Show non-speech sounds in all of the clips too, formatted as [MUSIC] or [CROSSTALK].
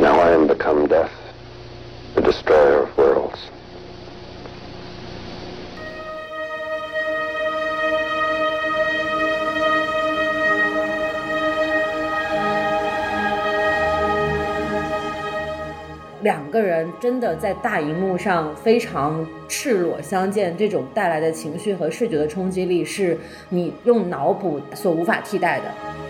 Now I am become death, the destroyer of worlds. 两个人真的在大荧幕上非常赤裸相见，这种带来的情绪和视觉的冲击力，是你用脑补所无法替代的。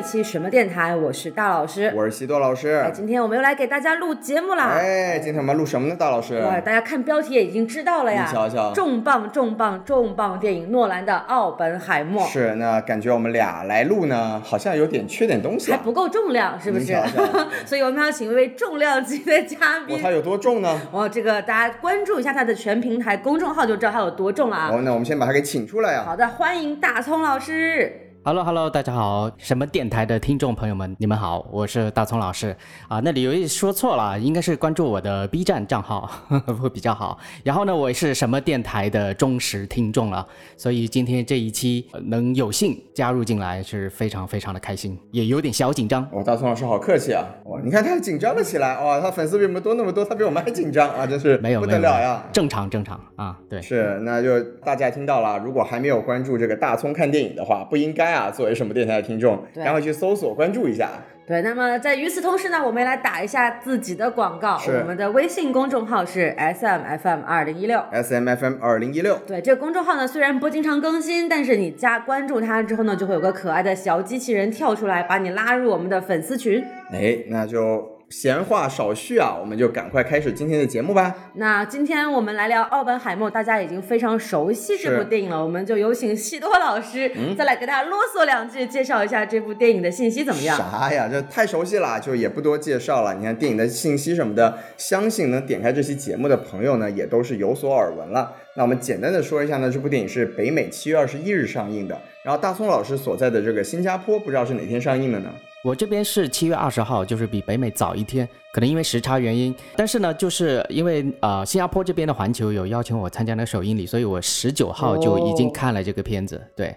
一期什么电台，我是大老师。我是西多老师。哎，今天我们又来给大家录节目啦。哎，今天我们录什么呢，大老师？哇，大家看标题也已经知道了呀。你瞧瞧重磅重磅重磅电影，诺兰的《奥本海默》是，那感觉我们俩来录呢，好像有点缺点东西、啊。还不够重量，是不是你瞧瞧？[LAUGHS] 所以我们要请一位重量级的嘉哇，宾。他有多重呢？哦，这个大家关注一下他的全平台公众号就知道他有多重了啊。哦，那我们先把他给请出来啊。好的，欢迎大葱老师。Hello Hello，大家好，什么电台的听众朋友们，你们好，我是大葱老师啊。那里有一说错了，应该是关注我的 B 站账号 [LAUGHS] 会比较好。然后呢，我也是什么电台的忠实听众了，所以今天这一期呃能有幸加入进来是非常非常的开心，也有点小紧张。哇，大葱老师好客气啊！哇，你看他紧张了起来，哇，他粉丝比我们多那么多，他比我们还紧张啊，真是没有不得了呀。正常正常啊，对。是，那就大家听到了，如果还没有关注这个大葱看电影的话，不应该啊，作为什么电台的听众，对赶快去搜索关注一下。对，那么在与此同时呢，我们也来打一下自己的广告。是我们的微信公众号是 S M F M 二零一六。S M F M 二零一六，对这个公众号呢，虽然不经常更新，但是你加关注它之后呢，就会有个可爱的小机器人跳出来，把你拉入我们的粉丝群。哎，那就闲话少叙啊，我们就赶快开始今天的节目吧。那今天我们来聊《奥本海默》，大家已经非常熟悉这部电影了，我们就有请西多老师、再来给大家啰嗦两句，介绍一下这部电影的信息怎么样？啥呀？这太熟悉了，就也不多介绍了。你看电影的信息什么的，相信能点开这期节目的朋友呢，也都是有所耳闻了。那我们简单的说一下呢，这部电影是北美七月二十一日上映的，然后大松老师所在的这个新加坡，不知道是哪天上映的呢？我这边是七月二十号，就是比北美早一天，可能因为时差原因。但是呢，就是因为呃新加坡这边的环球有邀请我参加那个首映礼，所以我十九号就已经哦看了这个片子，对，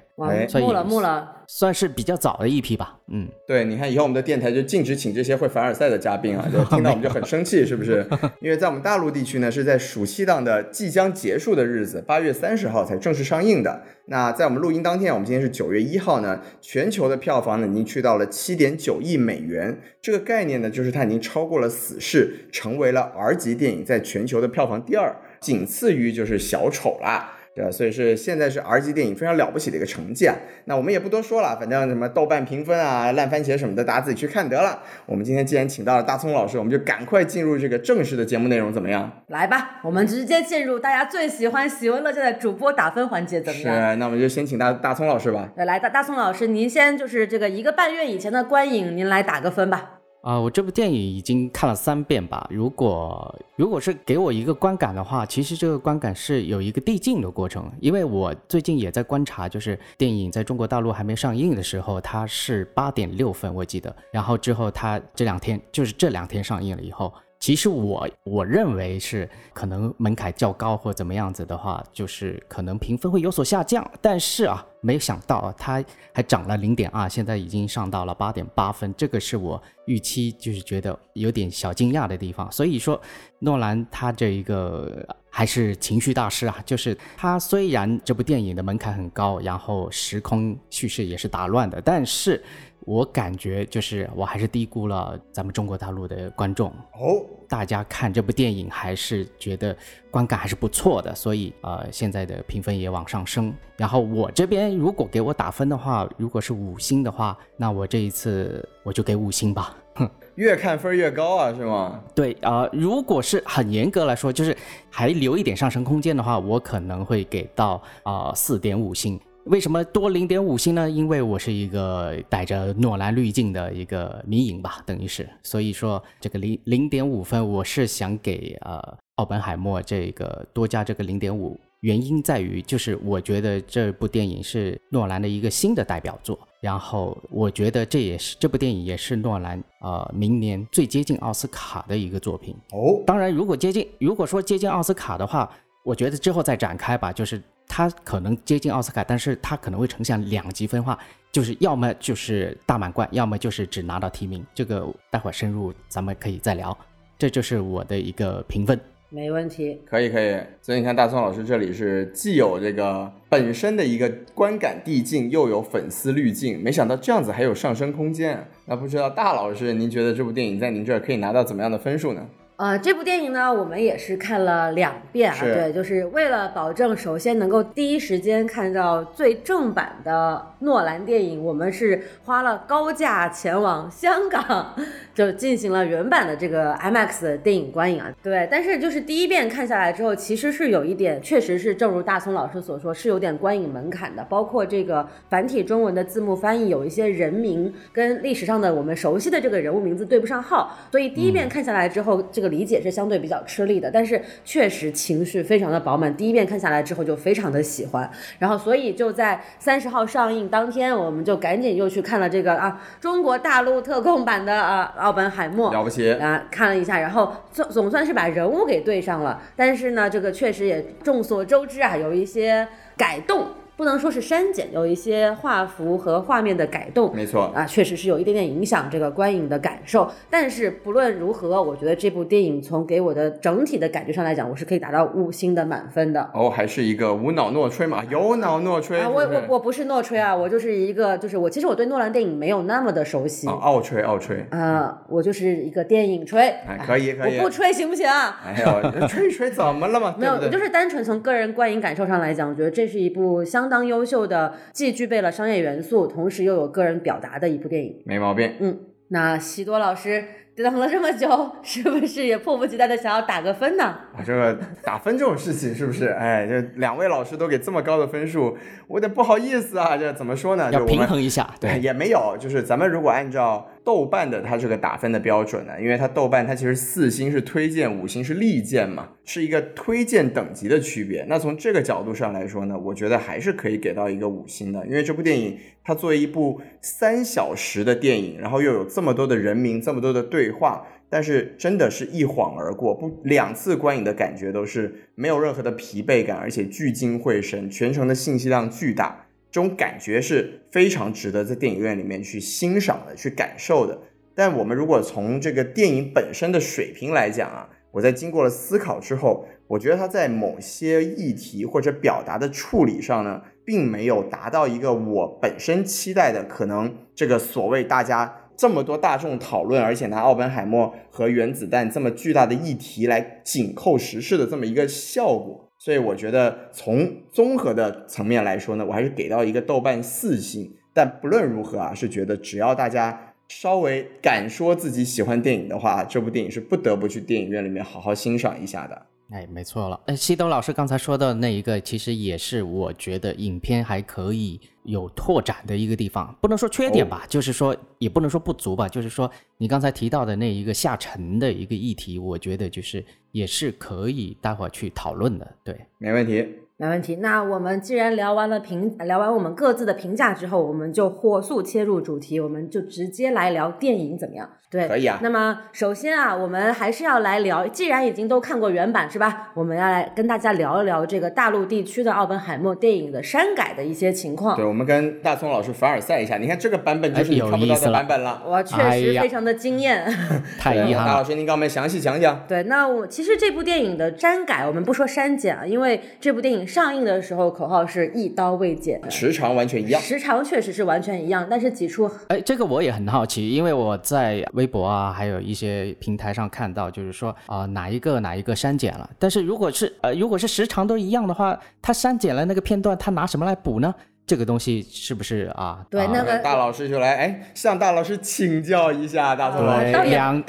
所以木了木了，算是比较早的一批吧。嗯，对，你看以后我们的电台就禁止请这些会凡尔赛的嘉宾啊，就听到我们就很生气，是不是？因为在我们大陆地区呢，是在暑期档的即将结束的日子，八月三十号才正式上映的。那在我们录音当天，我们今天是九月一号呢，全球的票房呢已经去到了七点九亿美元，这个概念呢，就是它已经超过了《死侍》，成为了 R 级电影在全球的票房第二，仅次于就是小丑啦。对吧？所以是现在是 R 级电影非常了不起的一个成绩啊。那我们也不多说了，反正什么豆瓣评分啊、烂番茄什么的，大家自己去看得了。我们今天既然请到了大葱老师，我们就赶快进入这个正式的节目内容，怎么样？来吧，我们直接进入大家最喜欢、喜闻乐见的主播打分环节，怎么样是，那我们就先请大大葱老师吧。对，来，大大葱老师，您先就是这个一个半月以前的观影，您来打个分吧。啊、我这部电影已经看了三遍吧。如果如果是给我一个观感的话，其实这个观感是有一个递进的过程。因为我最近也在观察，就是电影在中国大陆还没上映的时候，它是八点六分，我记得。然后之后它这两天，就是这两天上映了以后，其实我我认为是可能门槛较高或怎么样子的话，就是可能评分会有所下降。但是啊，没有想到它还涨了零点二，现在已经上到了八点八分，这个是我预期就是觉得有点小惊讶的地方。所以说，诺兰他这一个还是情绪大师啊，就是他虽然这部电影的门槛很高，然后时空叙事也是打乱的，但是我感觉就是我还是低估了咱们中国大陆的观众。哦，大家看这部电影还是觉得观感还是不错的，所以呃现在的评分也往上升。然后我这边如果给我打分的话，如果是五星的话，那我这一次我就给五星吧。哼 [LAUGHS] 越看分越高啊，是吗？对啊、呃如果是很严格来说，就是还留一点上升空间的话，我可能会给到啊四点五星。为什么多零点五星呢？因为我是一个带着诺兰滤镜的一个迷影吧，等于是，所以说这个零零点五分，我是想给呃奥本海默这个多加这个零点五。原因在于，就是我觉得这部电影是诺兰的一个新的代表作，然后我觉得这也是这部电影也是诺兰呃明年最接近奥斯卡的一个作品。哦，当然，如果接近，如果说接近奥斯卡的话，我觉得之后再展开吧，就是它可能接近奥斯卡，但是它可能会呈现两极分化，就是要么就是大满贯，要么就是只拿到提名。这个待会儿深入咱们可以再聊。这就是我的一个评分。没问题，可以可以。所以你看，大宋老师这里是既有这个本身的一个观感递进，又有粉丝滤镜，没想到这样子还有上升空间。那不知道大老师，您觉得这部电影在您这儿可以拿到怎么样的分数呢？呃，这部电影呢，我们也是看了两遍啊，对，就是为了保证首先能够第一时间看到最正版的诺兰电影，我们是花了高价前往香港，[LAUGHS] 就进行了原版的这个 IMAX 的电影观影啊。对，但是就是第一遍看下来之后，其实是有一点，确实是正如大松老师所说，是有点观影门槛的，包括这个繁体中文的字幕翻译，有一些人名跟历史上的我们熟悉的这个人物名字对不上号，所以第一遍看下来之后，这个理解是相对比较吃力的。但是确实情绪非常的饱满，第一遍看下来之后就非常的喜欢，然后所以就在三十号上映当天，我们就赶紧又去看了这个啊中国大陆特供版的啊奥本海默，了不起，啊，看了一下，然后总总算是把人物给对上了，但是呢，这个确实也众所周知啊，有一些改动，不能说是删减，有一些画幅和画面的改动，没错。啊，确实是有一点点影响这个观影的感受。但是不论如何，我觉得这部电影从给我的整体的感觉上来讲，我是可以达到五星的满分的。哦，还是一个无脑诺吹嘛，有脑诺吹。啊，我我我不是诺吹啊，我就是一个，就是我其实我对诺兰电影没有那么的熟悉哦，傲吹傲吹，啊、我就是一个电影吹。哎，可以可以。我不吹行不行啊？哎呦，吹一吹怎么了嘛？[LAUGHS] 没有，对对我就是单纯从个人观影感受上来讲，我觉得这是一部相当优秀的，既具备了商业元素，同时又有个人表达的一部电影。没毛病。嗯，那西多老师等了这么久，是不是也迫不及待的想要打个分呢？啊这个打分这种事情是不是？哎，这两位老师都给这么高的分数，我有点不好意思啊。这怎么说呢？就要平我们衡一下，对，也没有，就是咱们如果按照豆瓣的它这个打分的标准呢，因为它豆瓣它其实四星是推荐，五星是力荐嘛，是一个推荐等级的区别。那从这个角度上来说呢，我觉得还是可以给到一个五星的，因为这部电影它作为一部三小时的电影，然后又有这么多的人名，这么多的对话。但是真的是一晃而过，不两次观影的感觉都是没有任何的疲惫感，而且聚精会神，全程的信息量巨大，这种感觉是非常值得在电影院里面去欣赏的、去感受的。但我们如果从这个电影本身的水平来讲啊，我在经过了思考之后，我觉得它在某些议题或者表达的处理上呢，并没有达到一个我本身期待的，可能这个所谓大家这么多大众讨论，而且拿奥本海默和原子弹这么巨大的议题来紧扣时事的这么一个效果。所以我觉得从综合的层面来说呢，我还是给到一个豆瓣四星。但不论如何啊，是觉得只要大家稍微敢说自己喜欢电影的话，这部电影是不得不去电影院里面好好欣赏一下的。哎，没错了。哎，西东老师刚才说的那一个，其实也是我觉得影片还可以有拓展的一个地方，不能说缺点吧，就是说也不能说不足吧，就是说你刚才提到的那一个下沉的一个议题，我觉得就是也是可以待会儿去讨论的。对，没问题。没问题。那我们既然聊完了评，聊完我们各自的评价之后，我们就火速切入主题，我们就直接来聊电影怎么样？对，可以啊那么首先啊，我们还是要来聊，既然已经都看过原版是吧？我们要来跟大家聊一聊这个大陆地区的奥本海默电影的删改的一些情况对，。我们跟大葱老师凡尔赛一下，你看这个版本就是有看不到的意思了版本了。我确实非常的惊艳。对 [LAUGHS] 太遗憾了。大老师，您给我们详细讲讲。对，那我其实这部电影的删改，我们不说删减啊，因为这部电影上映的时候口号是一刀未剪，时长完全一样。时长确实是完全一样，但是几处哎，这个我也很好奇，因为我在微博啊，还有一些平台上看到，就是说啊、哪一个哪一个删减了。但是如果是呃，如果是时长都一样的话，他删减了那个片段，他拿什么来补呢？这个东西是不是啊？啊对那个大老师就来，哎，向大老师请教一下，大头老师，对两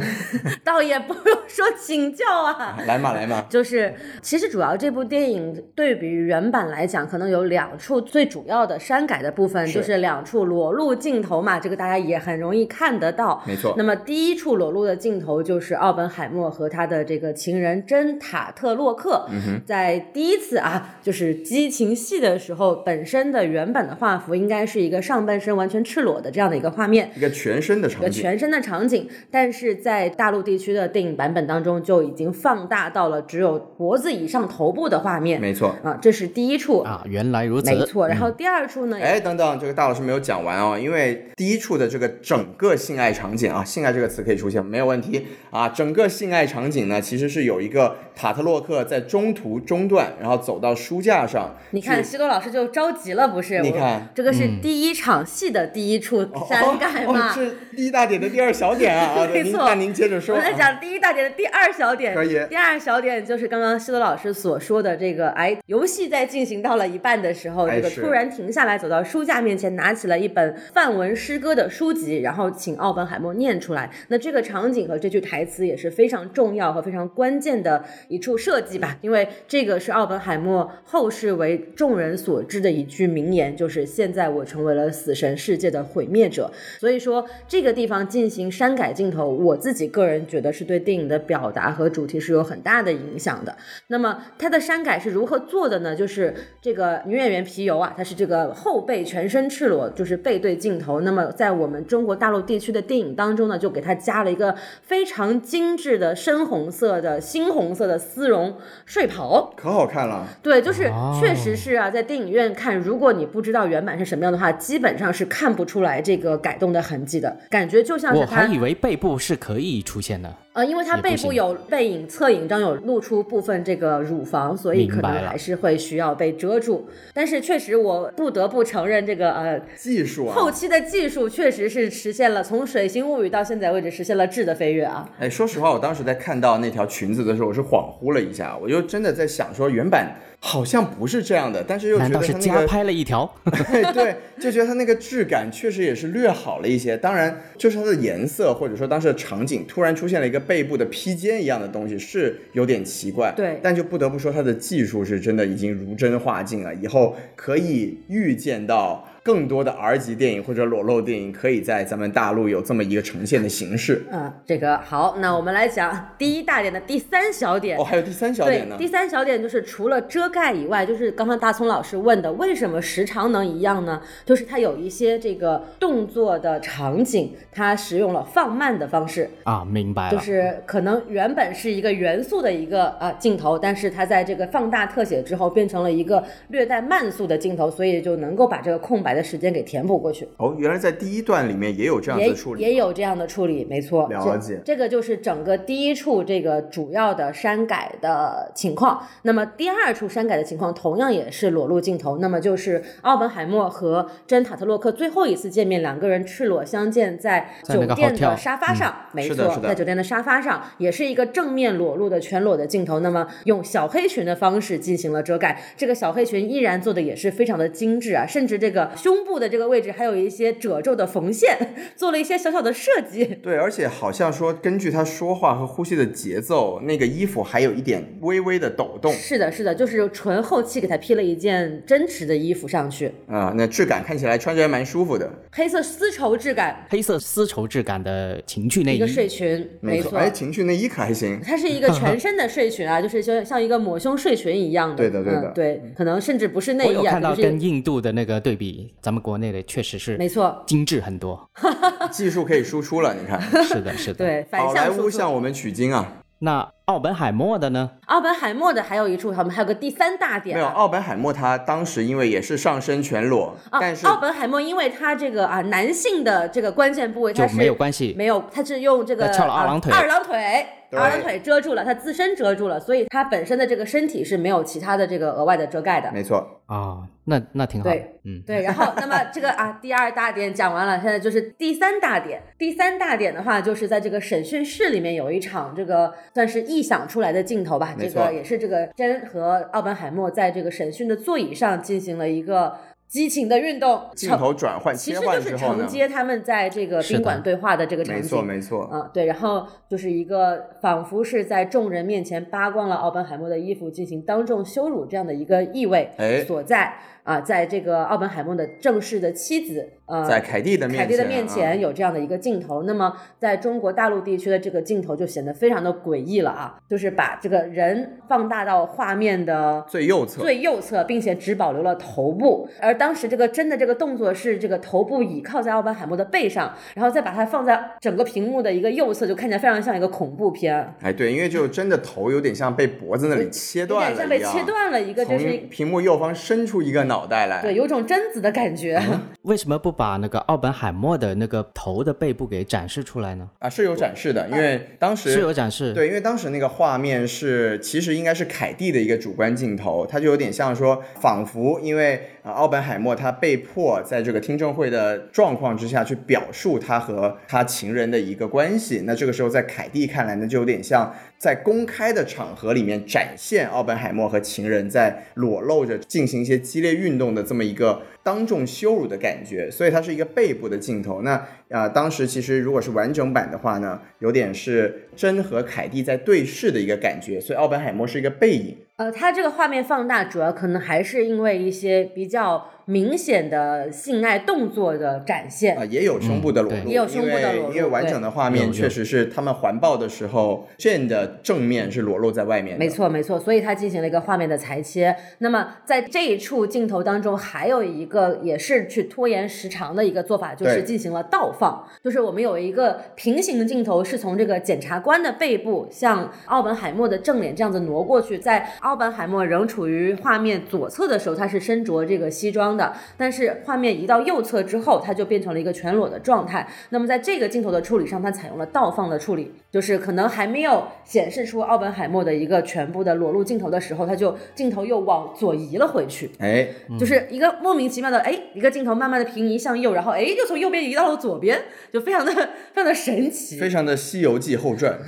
[LAUGHS] 倒也不用说请教啊。[LAUGHS] 来嘛来嘛。就是，其实主要这部电影对比于原版来讲，可能有两处最主要的删改的部分，是就是两处裸露镜头嘛，这个大家也很容易看得到。没错那么第一处裸露的镜头就是奥本海默和他的这个情人珍塔特洛克，嗯在第一次啊，就是激情戏的时候，本身的原本的画幅应该是一个上半身完全赤裸的这样的一个画面，一个全身的场景，一个全身的场景，但是在大陆地区的电影版本当中就已经放大到了只有脖子以上头部的画面。没错。啊，这是第一处，啊，原来如此，没错。然后第二处呢，哎，等等，这个大老师没有讲完哦，因为第一处的这个整个性爱场景啊，性爱这个词可以出现，没有问题啊。整个性爱场景呢，其实是有一个塔特洛克在中途中断，然后走到书架上，你看西多老师就着急了，不是？我你看这个是第一场戏的第一处删改哦嘛？哦，是第一大点的第二小点啊 [LAUGHS] 啊！没错那您接着我说。我在啊讲第一大点的第二小点，可以第二小点就是刚刚西多老师所说的这个，哎，游戏在进行到了一半的时候，这个突然停下来，走到书架面前，拿起了一本范文诗歌的书籍，然后请奥本海默念出来。那这个场景和这句台词也是非常重要和非常关键的一处设计吧，因为这个是奥本海默后世为众人所知的一句名言，就是现在我成为了死神世界的毁灭者。所以说这个地方进行删改镜头，我自己个人觉得是对电影的表达和主题是有很大的影响的。那么它的删改是如何做的呢？就是这个女演员皮尤啊，她是这个后背全身赤裸，就是背对镜头。那么在我们中国大陆地区的电影当中呢，就给她加了一个非常精致的深红色的猩红色的丝绒睡袍。可好看了，对，就是哦确实是啊，在电影院看，如果你不知道原版是什么样的话，基本上是看不出来这个改动的痕迹的，感觉就像是它我还以为背部是可以出现的。呃，因为它背部有背影、侧影张有露出部分这个乳房，所以可能还是会需要被遮住。但是确实，我不得不承认，这个呃技术啊，后期的技术确实是实现了从《水星物语》到现在为止实现了质的飞跃啊。哎，说实话，我当时在看到那条裙子的时候，我是恍惚了一下，我就真的在想说，原版好像不是这样的，但是又觉难道是加拍了一条？[LAUGHS] 对，就觉得它那个质感确实也是略好了一些。当然，就是它的颜色或者说当时的场景突然出现了一个背部的披肩一样的东西，是有点奇怪。对但就不得不说它的技术是真的已经如真画境了。以后可以预见到更多的 R 级电影或者裸露电影可以在咱们大陆有这么一个呈现的形式。嗯，这个好，那我们来讲第一大点的第三小点。哦，还有第三小对点呢，。第三小点就是除了遮盖以外，就是刚刚大聪老师问的，为什么时长能一样呢？就是它有一些这个动作的场景，它使用了放慢的方式，啊，明白了。就是可能原本是一个元素的一个啊镜头，但是它在这个放大特写之后变成了一个略带慢速的镜头，所以就能够把这个空白的时间给填补过去。哦，原来在第一段里面也有这样的处理。也有这样的处理，没错。了解这，个就是整个第一处这个主要的删改的情况。那么第二处删改的情况同样也是裸露镜头，那么就是奥本海默和珍塔特洛克最后一次见面，两个人赤裸相见在酒店的沙发上，没错，是的是的在酒店的沙发上，也是一个正面裸露的全裸的镜头。那么用小黑裙的方式进行了遮盖，这个小黑裙依然做的也是非常的精致啊，甚至这个胸部的这个位置还有一些褶皱的缝线，做了一些小小的设计。对，而且好像说根据他说话和呼吸的节奏，那个衣服还有一点微微的抖动是的，是的，就是纯后期给他披了一件真实的衣服上去，啊、那质感看起来穿着还蛮舒服的。黑色丝绸质感，黑色丝绸质感的情趣内衣，一个睡裙，没错。哎，情趣内衣可还行。它是一个全身的睡裙啊，就是像像一个抹胸睡裙一样的。对的对的嗯，对，可能甚至不是内衣啊，我有看到跟印度的那个对比，咱们国内的确实是没错，精致很多。[LAUGHS] 技术可以输出了，你看，是的，是的。。对，反好莱坞向我们取经啊！那奥本海默的呢？奥本海默的还有一处，他们还有个第三大点、没有，啊。奥本海默他当时因为也是上身全裸，啊但是奥本海默因为他这个啊男性的这个关键部位，他就是没有关系没有，他是用这个翘了二郎腿啊二郎腿，对二郎腿遮住了，他自身遮住了，所以他本身的这个身体是没有其他的这个额外的遮盖的。没错，啊，那那挺好的。对嗯，对，然后那么这个啊，第二大点讲完了，现在就是第三大点。第三大点的话，就是在这个审讯室里面有一场这个算是臆想出来的镜头吧，这没错个也是这个真和奥本海默在这个审讯的座椅上进行了一个激情的运动，镜头转换切其实就是承接他们在这个宾馆对话的这个场景。没错没错，嗯，对，然后就是一个仿佛是在众人面前扒光了奥本海默的衣服，进行当众羞辱这样的一个意味哎。所在啊，在这个奥本海默的正式的妻子呃，在凯蒂的面前，凯蒂的面前啊有这样的一个镜头，那么在中国大陆地区的这个镜头就显得非常的诡异了啊，就是把这个人放大到画面的最右侧，最右侧，并且只保留了头部，而而当时这个真的这个动作是这个头部倚靠在奥本海默的背上，然后再把它放在整个屏幕的一个右侧，就看起来非常像一个恐怖片，哎，对，因为就真的头有点像被脖子那里切断了一样，点像被切断了一个，就是屏幕右方伸出一个脑袋来。对，有种贞子的感觉。为什么不把那个奥本海默的那个头的背部给展示出来呢？啊，是有展示的，因为当时是有展示，对，因为当时那个画面是其实应该是凯蒂的一个主观镜头，它就有点像说，仿佛因为啊奥本海默他被迫在这个听证会的状况之下去表述他和他情人的一个关系，那这个时候在凯蒂看来呢，就有点像在公开的场合里面展现奥本海默和情人在裸露着进行一些激烈运动的这么一个当众羞辱的感觉，所以它是一个背部的镜头。那啊、当时其实如果是完整版的话呢，有点是真和凯蒂在对视的一个感觉，所以奥本海默是一个背影。呃，它这个画面放大，主要可能还是因为一些比较明显的性爱动作的展现。啊，也有胸部的裸露，嗯也有胸部的裸露因为因为完整的画面确实是他们环抱的时候，Jane 的正面是裸露在外面。没，错，没错，所以他进行了一个画面的裁切。那么在这一处镜头当中，还有一个也是去拖延时长的一个做法，就是进行了倒放，就是我们有一个平行的镜头，是从这个检察官的背部向奥本海默的正脸这样子挪过去，在奥本海默仍处于画面左侧的时候，他是身着这个西装的，但是画面移到右侧之后，它就变成了一个全裸的状态。那么在这个镜头的处理上，它采用了倒放的处理，就是可能还没有显示出奥本海默的一个全部的裸露镜头的时候，它就镜头又往左移了回去，哎，就是一个莫名其妙的哎，一个镜头慢慢的平移向右，然后哎又从右边移到了左边，就非常的非常的神奇，非常的《西游记后传》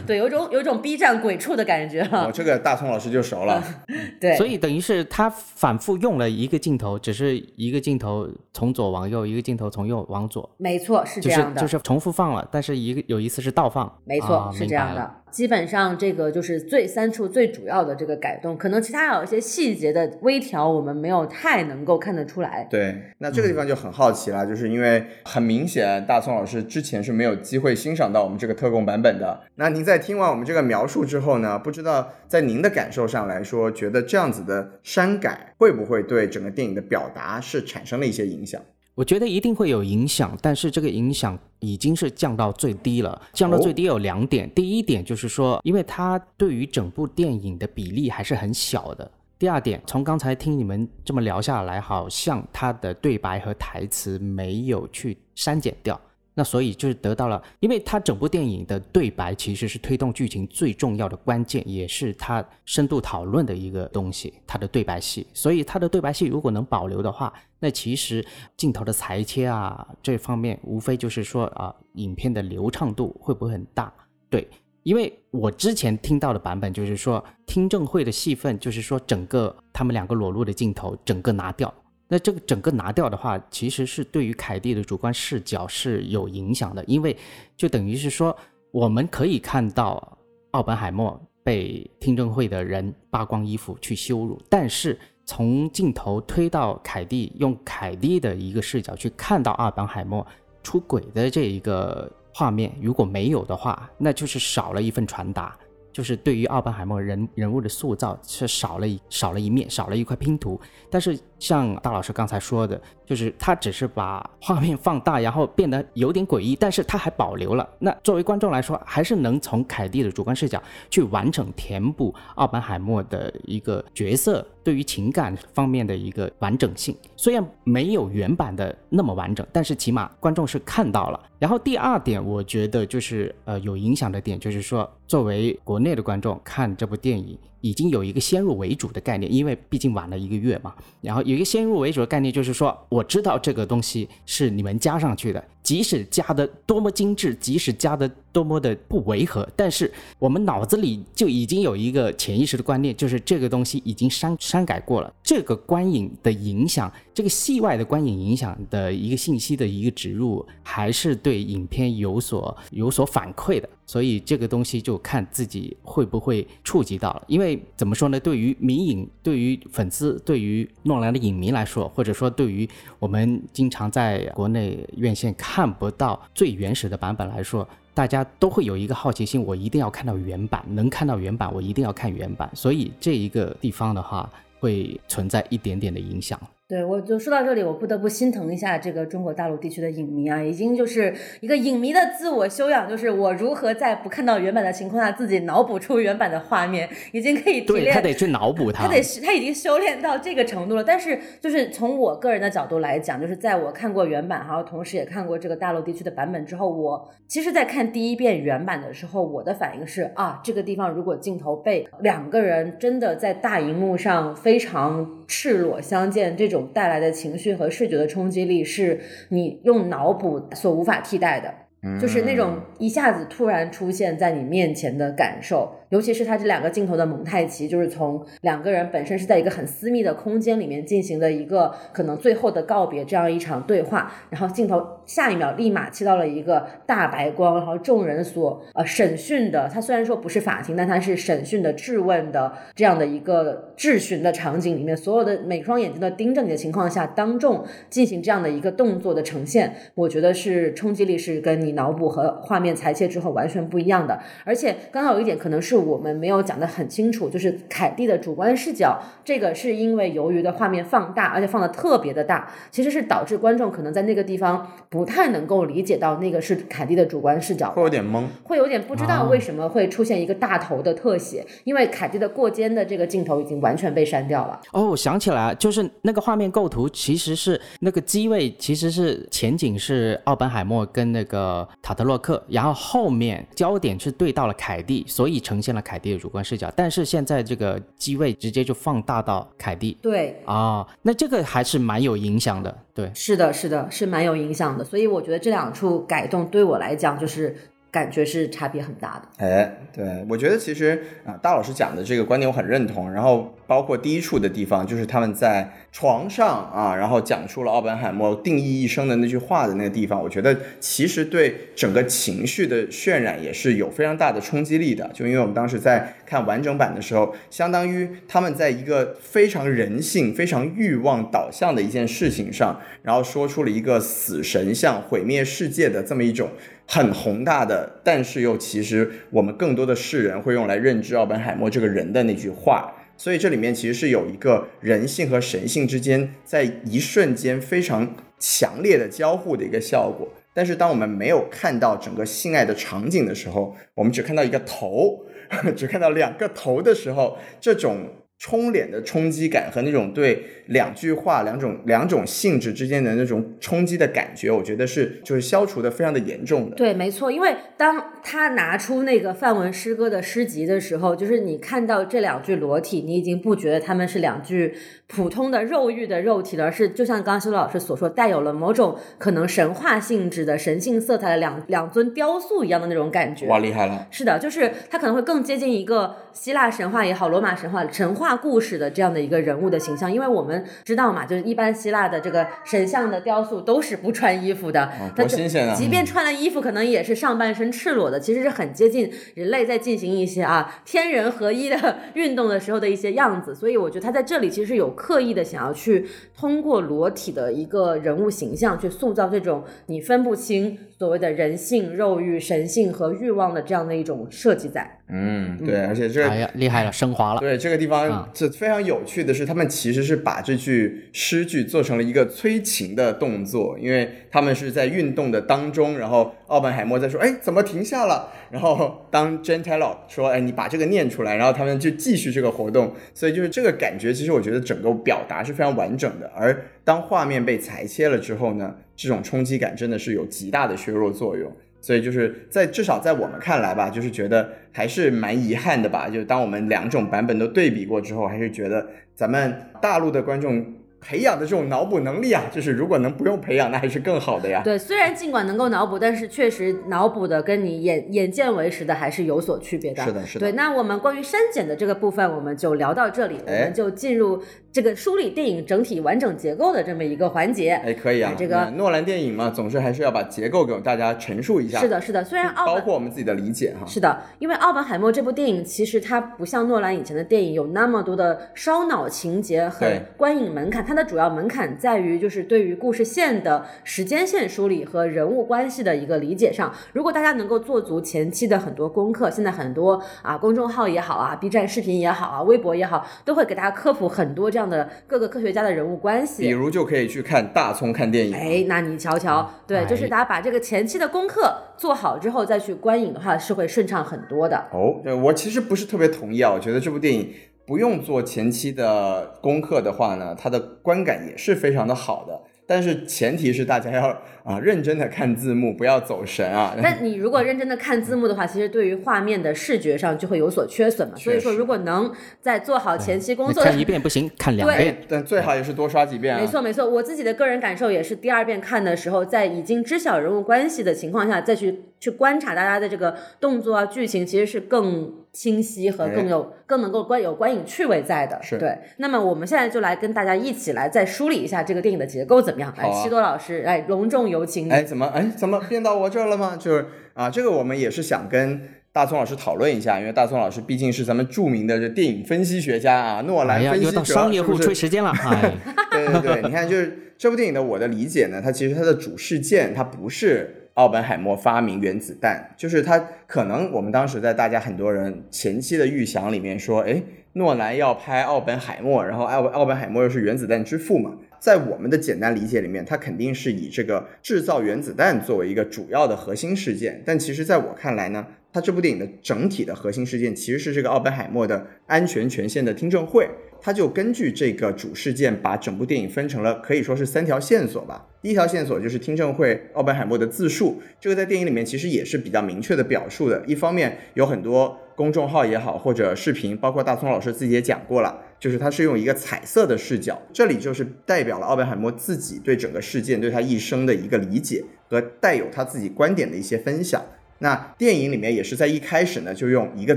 [LAUGHS] 对，有种有种 B 站鬼畜的感觉哈、哦，这个大葱老师就熟了。[LAUGHS] 对，所以等于是他反复用了一个镜头，只是一个镜头从左往右，一个镜头从右往左，没错是这就是样的，就是重复放了，但是一个有一次是倒放，没错，啊是这样。的。基本上这个就是最三处最主要的这个改动，可能其他有一些细节的微调，我们没有太能够看得出来。对，那这个地方就很好奇啦，就是因为很明显，大葱老师之前是没有机会欣赏到我们这个特供版本的。那您在听完我们这个描述之后呢，不知道在您的感受上来说，觉得这样子的删改会不会对整个电影的表达是产生了一些影响？我觉得一定会有影响，但是这个影响已经是降到最低了。降到最低有两点，第一点就是说，因为它对于整部电影的比例还是很小的。第二点，从刚才听你们这么聊下来，好像它的对白和台词没有去删减掉，那所以就是得到了，因为它整部电影的对白其实是推动剧情最重要的关键，也是它深度讨论的一个东西，它的对白戏。所以它的对白戏如果能保留的话，那其实镜头的裁切啊这方面，无非就是说啊，影片的流畅度会不会很大？对，因为我之前听到的版本就是说，听证会的戏份就是说整个他们两个裸露的镜头整个拿掉。那这个整个拿掉的话，其实是对于凯蒂的主观视角是有影响的，因为就等于是说，我们可以看到奥本海默被听证会的人扒光衣服去羞辱，但是从镜头推到凯蒂，用凯蒂的一个视角去看到奥本海默出轨的这一个画面，如果没有的话，那就是少了一份传达。就是对于奥本海默人人物的塑造是少了一少了一面，少了一块拼图。但是像大老师刚才说的，就是他只是把画面放大，然后变得有点诡异，但是他还保留了。那作为观众来说，还是能从凯蒂的主观视角去完整填补奥本海默的一个角色对于情感方面的一个完整性。虽然没有原版的那么完整，但是起码观众是看到了。然后第二点，我觉得就是呃有影响的点，就是说作为国内的观众看这部电影，已经有一个先入为主的概念，因为毕竟晚了一个月嘛。然后有一个先入为主的概念，就是说我知道这个东西是你们加上去的，即使加的多么精致，即使加的多么的不违和，但是我们脑子里就已经有一个潜意识的观念，就是这个东西已经删删改过了。这个观影的影响，这个戏外的观影影响的一个信息的一个植入，还是对影片有所有所反馈的。所以这个东西就看自己会不会触及到了。因为怎么说呢？对于迷影、对于粉丝、对于诺兰的影迷来说，或者说对于我们经常在国内院线看不到最原始的版本来说，大家都会有一个好奇心，我一定要看到原版，能看到原版，我一定要看原版。所以这一个地方的话，会存在一点点的影响。对，我就说到这里，我不得不心疼一下这个中国大陆地区的影迷啊，已经就是一个影迷的自我修养，就是我如何在不看到原版的情况下，自己脑补出原版的画面，已经可以提炼。对他得去脑补他，他得他已经修炼到这个程度了。但是就是从我个人的角度来讲，就是在我看过原版，还有同时也看过这个大陆地区的版本之后，我其实，在看第一遍原版的时候，我的反应是啊，这个地方如果镜头被两个人真的在大荧幕上非常赤裸相见，这种。带来的情绪和视觉的冲击力，是你用脑补所无法替代的，就是那种一下子突然出现在你面前的感受。尤其是他这两个镜头的蒙太奇，就是从两个人本身是在一个很私密的空间里面进行的一个可能最后的告别这样一场对话，然后镜头下一秒立马切到了一个大白光，然后众人所呃审讯的，他虽然说不是法庭，但他是审讯的质问的这样的一个质询的场景里面，所有的每双眼睛都盯着你的情况下，当众进行这样的一个动作的呈现，我觉得是冲击力是跟你脑补和画面裁切之后完全不一样的，而且刚刚有一点可能是。我们没有讲得很清楚，就是凯蒂的主观视角，这个是因为由于的画面放大，而且放的特别的大，其实是导致观众可能在那个地方不太能够理解到那个是凯蒂的主观视角，会有点懵，会有点不知道为什么会出现一个大头的特写，因为凯蒂的过肩的这个镜头已经完全被删掉了。哦，我想起来，就是那个画面构图其实是那个机位，其实是前景是奥本海默跟那个塔特洛克，然后后面焦点是对到了凯蒂，所以呈现。了凯蒂的主观视角，但是现在这个机位直接就放大到凯蒂，对啊，那这个还是蛮有影响的，对，是的，是的，是蛮有影响的，所以我觉得这两处改动对我来讲就是。感觉是差别很大的。哎，对我觉得其实啊，大老师讲的这个观点我很认同。然后包括第一处的地方，就是他们在床上啊，然后讲出了奥本海默定义一生的那句话的那个地方，我觉得其实对整个情绪的渲染也是有非常大的冲击力的。就因为我们当时在看完整版的时候，相当于他们在一个非常人性、非常欲望导向的一件事情上，然后说出了一个死神像毁灭世界的这么一种。很宏大的，但是又其实我们更多的世人会用来认知奥本海默这个人的那句话，所以这里面其实是有一个人性和神性之间在一瞬间非常强烈的交互的一个效果。但是当我们没有看到整个性爱的场景的时候，我们只看到一个头，[LAUGHS] 只看到两个头的时候，这种。冲脸的冲击感和那种对两句话、两种两种性质之间的那种冲击的感觉，我觉得是就是消除的非常的严重的。对，没错，因为当他拿出那个范文诗歌的诗集的时候，就是你看到这两句裸体，你已经不觉得他们是两句普通的肉欲的肉体了，而是就像刚刚修老师所说，带有了某种可能神话性质的神性色彩的两两尊雕塑一样的那种感觉。哇，厉害了！是的，就是他可能会更接近一个希腊神话也好，罗马神话神话。故事的这样的一个人物的形象，因为我们知道嘛，就是一般希腊的这个神像的雕塑都是不穿衣服的，多新鲜啊！即便穿了衣服，可能也是上半身赤裸的，其实是很接近人类在进行一些啊天人合一的运动的时候的一些样子。所以我觉得他在这里其实有刻意的想要去通过裸体的一个人物形象去塑造这种你分不清所谓的人性、肉欲、神性和欲望的这样的一种设计在。嗯，对，而且这哎呀厉害了，升华了。对这个地方，这非常有趣的是，他们其实是把这句诗句做成了一个催情的动作，因为他们是在运动的当中，然后奥本海默在说：“哎，怎么停下了？”然后当 Jen Taylor 说：“哎，你把这个念出来。”然后他们就继续这个活动，所以就是这个感觉，其实我觉得整个表达是非常完整的。而当画面被裁切了之后呢，这种冲击感真的是有极大的削弱作用。所以就是在至少在我们看来吧，就是觉得还是蛮遗憾的吧。就是当我们两种版本都对比过之后，还是觉得咱们大陆的观众。培养的这种脑补能力啊，就是如果能不用培养，那还是更好的呀。对，虽然尽管能够脑补，但是确实脑补的跟你眼眼见为实的还是有所区别的。是的，是的。对，那我们关于删减的这个部分，我们就聊到这里，我们就进入这个梳理电影整体完整结构的这么一个环节。哎，可以啊。这个诺兰电影嘛，总是还是要把结构给大家陈述一下。是的，是的。虽然奥包括我们自己的理解哈。是的，因为奥本海默这部电影其实它不像诺兰以前的电影有那么多的烧脑情节和观影门槛，它它的主要门槛在于就是对于故事线的时间线梳理和人物关系的一个理解上。如果大家能够做足前期的很多功课，现在很多啊公众号也好啊，B 站视频也好啊，微博也好，都会给大家科普很多这样的各个科学家的人物关系。比如就可以去看大葱看电影。哎，那你瞧瞧，对，就是大家把这个前期的功课做好之后再去观影的话，是会顺畅很多的。哦，对我其实不是特别同意啊，我觉得这部电影不用做前期的功课的话呢，它的观感也是非常的好的。但是前提是大家要啊认真的看字幕，不要走神啊。[LAUGHS] 但你如果认真的看字幕的话，其实对于画面的视觉上就会有所缺损嘛。所以说，如果能在做好前期工作，看一遍不行，看两遍。但最好也是多刷几遍。没错没错，我自己的个人感受也是，第二遍看的时候，在已经知晓人物关系的情况下，再去去观察大家的这个动作啊剧情，其实是更。清晰和更有更能够观有观影趣味在的，是对。那么我们现在就来跟大家一起来再梳理一下这个电影的结构怎么样？来，西多老师，来隆重有请。哎，怎么哎怎么变到我这儿了吗？就是啊，这个我们也是想跟大葱老师讨论一下，因为大葱老师毕竟是咱们著名的这电影分析学家啊，诺兰分析者，又到商业户吹时间了。[LAUGHS] 对对对，你看，就是这部电影的我的理解呢，它其实它的主事件它不是。奥本海默发明原子弹，就是他可能我们当时在大家很多人前期的预想里面说，哎，诺兰要拍奥本海默，然后奥奥本海默又是原子弹之父嘛，在我们的简单理解里面，他肯定是以这个制造原子弹作为一个主要的核心事件。但其实在我看来呢，他这部电影的整体的核心事件其实是这个奥本海默的安全权限的听证会。他就根据这个主事件，把整部电影分成了可以说是三条线索吧。第一条线索就是听证会奥本海默的自述，这个在电影里面其实也是比较明确的表述的。一方面有很多公众号也好，或者视频，包括大葱老师自己也讲过了，就是他是用一个彩色的视角，这里就是代表了奥本海默自己对整个事件、对他一生的一个理解和带有他自己观点的一些分享。那电影里面也是在一开始呢，就用一个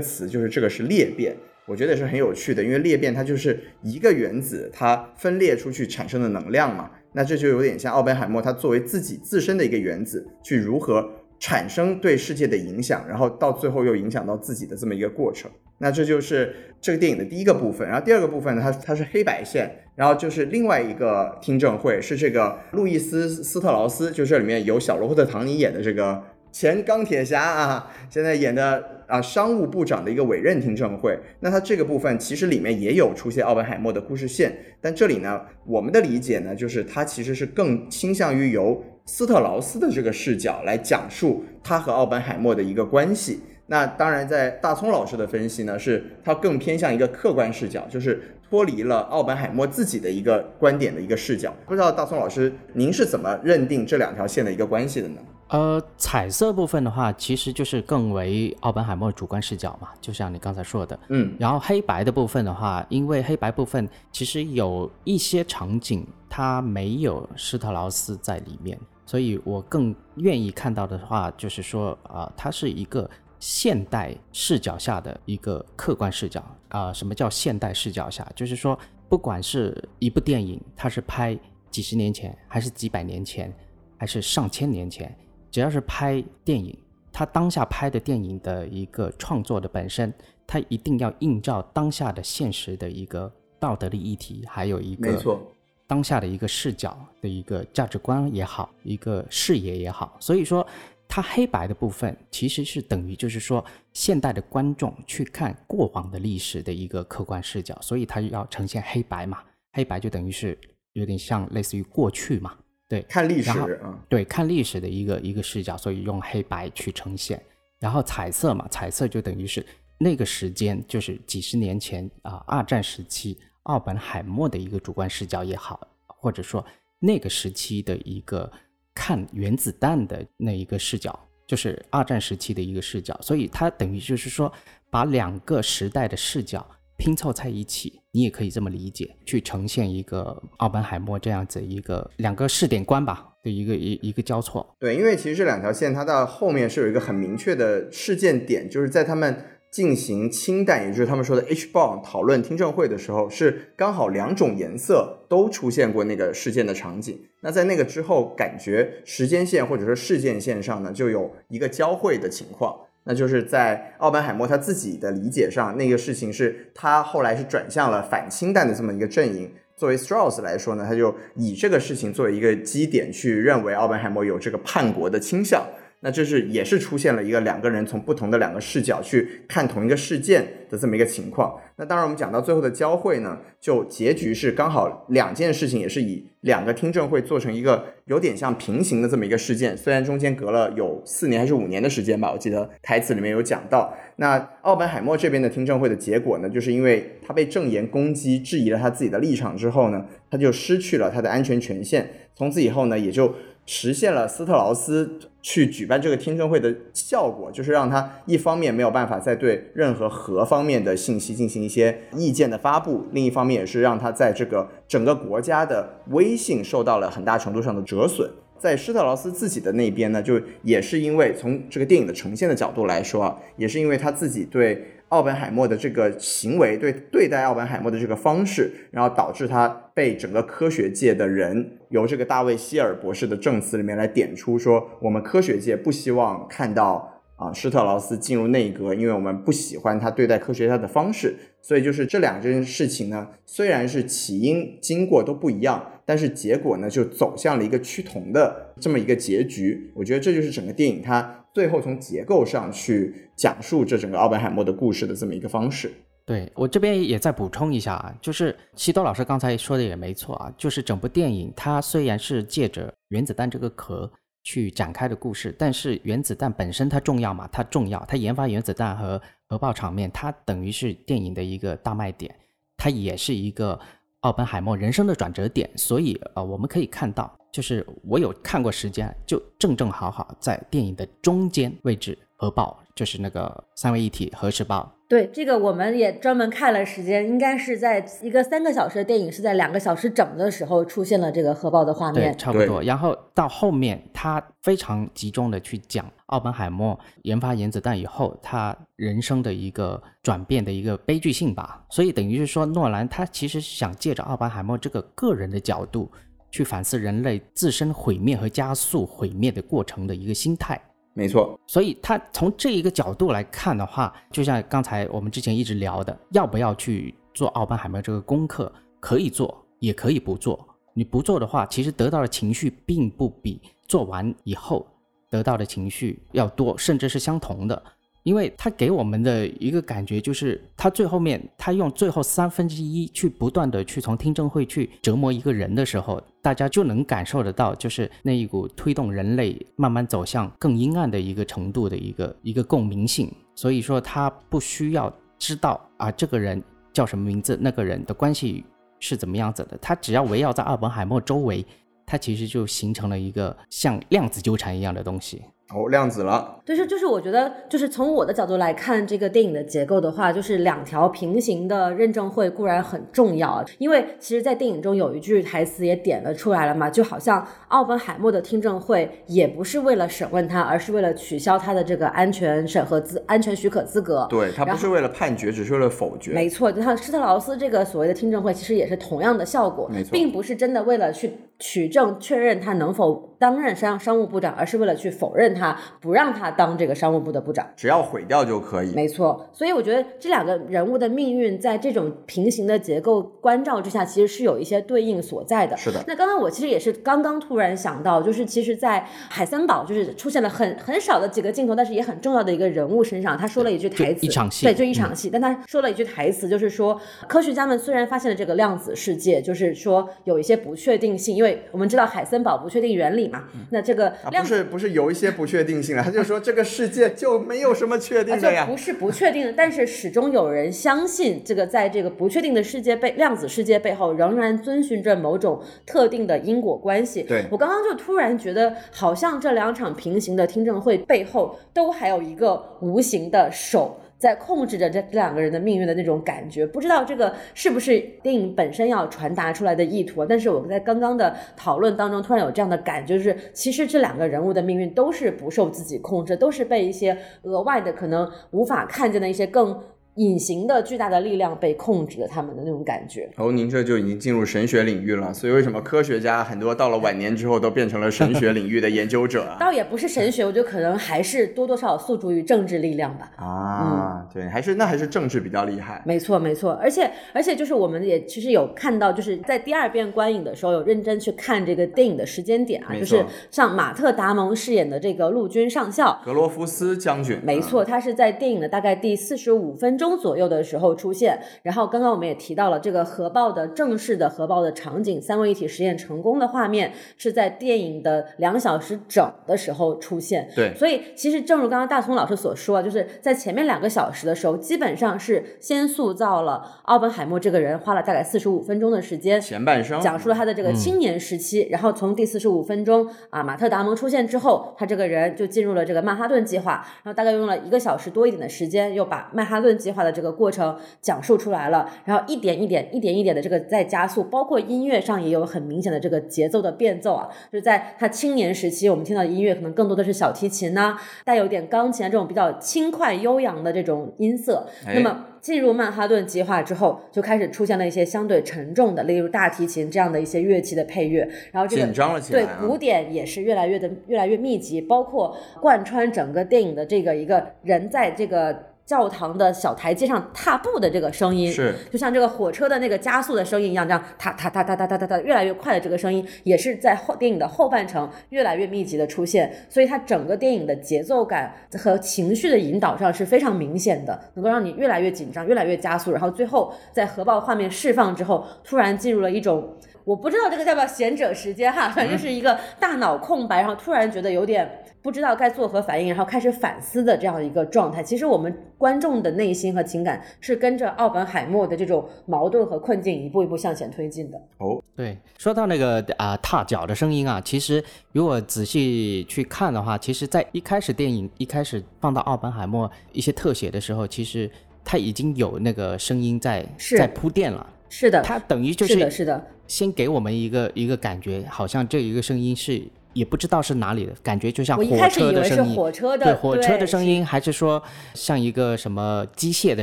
词，就是这个是裂变。我觉得也是很有趣的，因为裂变它就是一个原子它分裂出去产生的能量嘛，那这就有点像奥本海默他作为自己自身的一个原子去如何产生对世界的影响，然后到最后又影响到自己的这么一个过程。那这就是这个电影的第一个部分，然后第二个部分呢，它它是黑白线，然后就是另外一个听证会是这个路易斯斯特劳斯，就这里面有小罗伯特唐尼演的这个。前钢铁侠啊，现在演的啊商务部长的一个委任听证会，那他这个部分其实里面也有出现奥本海默的故事线，但这里呢，我们的理解呢，就是他其实是更倾向于由斯特劳斯的这个视角来讲述他和奥本海默的一个关系。那当然，在大葱老师的分析呢，是他更偏向一个客观视角，就是脱离了奥本海默自己的一个观点的一个视角。不知道大葱老师您是怎么认定这两条线的一个关系的呢？呃，彩色部分的话，其实就是更为奥本海默主观视角嘛，就像你刚才说的，嗯。然后黑白的部分的话，因为黑白部分其实有一些场景它没有施特劳斯在里面，所以我更愿意看到的话，就是说啊，它是一个现代视角下的一个客观视角啊。什么叫现代视角下？就是说，不管是一部电影，它是拍几十年前，还是几百年前，还是上千年前。只要是拍电影，他当下拍的电影的一个创作的本身，他一定要映照当下的现实的一个道德的议题，还有一个没错当下的一个视角的一个价值观也好，一个视野也好。所以说，它黑白的部分其实是等于就是说，现代的观众去看过往的历史的一个客观视角，所以它要呈现黑白嘛，黑白就等于是有点像类似于过去嘛。对，看历史啊，对，看历史的一个一个视角，所以用黑白去呈现，然后彩色嘛，彩色就等于是那个时间，就是几十年前啊，二战时期奥本海默的一个主观视角也好，或者说那个时期的一个看原子弹的那一个视角，就是二战时期的一个视角，所以它等于就是说把两个时代的视角。拼凑在一起，你也可以这么理解，去呈现一个奥本海默这样子一个两个试点关吧的一个一一个交错。对，因为其实这两条线它到后面是有一个很明确的事件点，就是在他们进行氢弹，也就是他们说的 H bomb 讨论听证会的时候，是刚好两种颜色都出现过那个事件的场景。那在那个之后，感觉时间线或者说事件线上呢，就有一个交汇的情况。那就是在奥本海默他自己的理解上，那个事情是他后来是转向了反氢弹的这么一个阵营，作为 Strauss 来说呢，他就以这个事情作为一个基点，去认为奥本海默有这个叛国的倾向。那这是也是出现了一个两个人从不同的两个视角去看同一个事件的这么一个情况。那当然，我们讲到最后的交汇呢，就结局是刚好两件事情也是以两个听证会做成一个有点像平行的这么一个事件。虽然中间隔了有四年还是五年的时间吧，我记得台词里面有讲到。那奥本海默这边的听证会的结果呢，就是因为他被证言攻击，质疑了他自己的立场之后呢，他就失去了他的安全权限。从此以后呢，也就。实现了斯特劳斯去举办这个听证会的效果，就是让他一方面没有办法再对任何核方面的信息进行一些意见的发布，另一方面也是让他在这个整个国家的威信受到了很大程度上的折损。在施特劳斯自己的那边呢，就也是因为从这个电影的呈现的角度来说啊，也是因为他自己对。奥本海默的这个行为，对对待奥本海默的这个方式，然后导致他被整个科学界的人由这个大卫希尔博士的证词里面来点出说，我们科学界不希望看到啊施特劳斯进入内阁，因为我们不喜欢他对待科学家的方式。所以就是这两件事情呢，虽然是起因经过都不一样，但是结果呢就走向了一个趋同的这么一个结局。我觉得这就是整个电影它。最后从结构上去讲述这整个奥本海默的故事的这么一个方式。对我这边也再补充一下啊，就是西多老师刚才说的也没错啊，就是整部电影它虽然是借着原子弹这个壳去展开的故事，但是原子弹本身它重要嘛？它重要，它研发原子弹和核爆场面，它等于是电影的一个大卖点，它也是一个奥本海默人生的转折点。所以呃，我们可以看到。就是我有看过时间，就正正好好在电影的中间位置核爆，就是那个三位一体核试爆。对，这个我们也专门看了时间，应该是在一个三个小时的电影是在两个小时整的时候出现了这个核爆的画面，差不多。然后到后面，他非常集中的去讲奥本海默研发原子弹以后，他人生的一个转变的一个悲剧性吧。所以等于是说，诺兰他其实想借着奥本海默这个个人的角度。去反思人类自身毁灭和加速毁灭的过程的一个心态，没错。所以他从这一个角度来看的话，就像刚才我们之前一直聊的，要不要去做奥本海默这个功课？可以做，也可以不做。你不做的话，其实得到的情绪并不比做完以后得到的情绪要多，甚至是相同的。因为他给我们的一个感觉就是，他最后面他用最后三分之一去不断的去从听证会去折磨一个人的时候，大家就能感受得到，就是那一股推动人类慢慢走向更阴暗的一个程度的一个一个共鸣性。所以说他不需要知道啊这个人叫什么名字，那个人的关系是怎么样子的，他只要围绕在奥本海默周围，他其实就形成了一个像量子纠缠一样的东西。哦，量子了。就是就是，我觉得就是从我的角度来看这个电影的结构的话，就是两条平行的认证会固然很重要，因为其实，在电影中有一句台词也点了出来了嘛，就好像奥本海默的听证会也不是为了审问他，而是为了取消他的这个安全审核资、安全许可资格。对他不是为了判决，只是为了否决。没错，就像施特劳斯这个所谓的听证会，其实也是同样的效果，没错，并不是真的为了去取证确认他能否担任商商务部长，而是为了去否认。他不让他当这个商务部的部长，只要毁掉就可以。没错，所以我觉得这两个人物的命运在这种平行的结构关照之下，其实是有一些对应所在的。是的。那刚刚我其实也是刚刚突然想到，就是其实，在海森堡就是出现了很很少的几个镜头，但是也很重要的一个人物身上，他说了一句台词，一场戏，对，就一场戏。但他说了一句台词，就是说科学家们虽然发现了这个量子世界，就是说有一些不确定性，因为我们知道海森堡不确定原理嘛。那这个不是不是有一些不确定性了，[LAUGHS] 他就。说这个世界就没有什么确定的呀，不是不确定的，但是始终有人相信这个，在这个不确定的世界背量子世界背后，仍然遵循着某种特定的因果关系。对我刚刚就突然觉得，好像这两场平行的听证会背后，都还有一个无形的手。在控制着这这两个人的命运的那种感觉，不知道这个是不是电影本身要传达出来的意图。但是我们在刚刚的讨论当中，突然有这样的感觉，就是其实这两个人物的命运都是不受自己控制，都是被一些额外的可能无法看见的一些更隐形的巨大的力量被控制了他们的那种感觉。哦，您这就已经进入神学领域了，所以为什么科学家很多到了晚年之后都变成了神学领域的研究者啊？[LAUGHS] 倒也不是神学，我觉得可能还是多多少少诉诸于政治力量吧。啊，对，还是那还是政治比较厉害。没错，没错，而且而且就是我们也其实有看到，就是在第二遍观影的时候有认真去看这个电影的时间点啊，就是像马特·达蒙饰演的这个陆军上校，格罗夫斯将军，没错，他是在电影的大概第四十五分钟左右的时候出现。然后刚刚我们也提到了这个核爆的正式的核爆的场景，三位一体实验成功的画面是在电影的两小时整的时候出现。对所以其实正如刚刚大聪老师所说啊，就是在前面两个小时的时候，基本上是先塑造了奥本海默这个人，花了大概四十五分钟的时间，前半生讲述了他的这个青年时期，然后从第四十五分钟啊，马特达蒙出现之后，他这个人就进入了这个曼哈顿计划，然后大概用了一个小时多一点的时间，又把曼哈顿计划的这个过程讲述出来了，然后一点一点、一点一点的这个在加速，包括音乐上也有很明显的这个节奏的变奏啊，就是在他青年时期，我们听到的音乐可能更多的是小提琴呐、带有点钢琴啊这种比较轻快悠扬的这种音色，哎那么。进入曼哈顿计划之后，就开始出现了一些相对沉重的，例如大提琴这样的一些乐器的配乐，然后这个紧张了起来对啊鼓点也是越来越的越来越密集，包括贯穿整个电影的这个一个人在这个教堂的小台阶上踏步的这个声音，是就像这个火车的那个加速的声音一样，这样踏踏踏踏踏踏踏踏越来越快的这个声音，也是在后电影的后半程越来越密集的出现，所以它整个电影的节奏感和情绪的引导上是非常明显的，能够让你越来越紧张，越来越加速，然后最后在核爆画面释放之后，突然进入了一种。我不知道这个叫不叫闲者时间哈，反正就是一个大脑空白，然后突然觉得有点不知道该作何反应，然后开始反思的这样一个状态。其实我们观众的内心和情感是跟着奥本海默的这种矛盾和困境一步一步向前推进的。哦对，说到那个啊、踏脚的声音啊，其实如果仔细去看的话，其实在一开始电影一开始放到奥本海默一些特写的时候，其实他已经有那个声音在在铺垫了。是的，他等于就是的，是的，先给我们一个一个感觉，好像这一个声音是也不知道是哪里的感觉，就像火车的声音。火车的，对火车的声音，还是说像一个什么机械的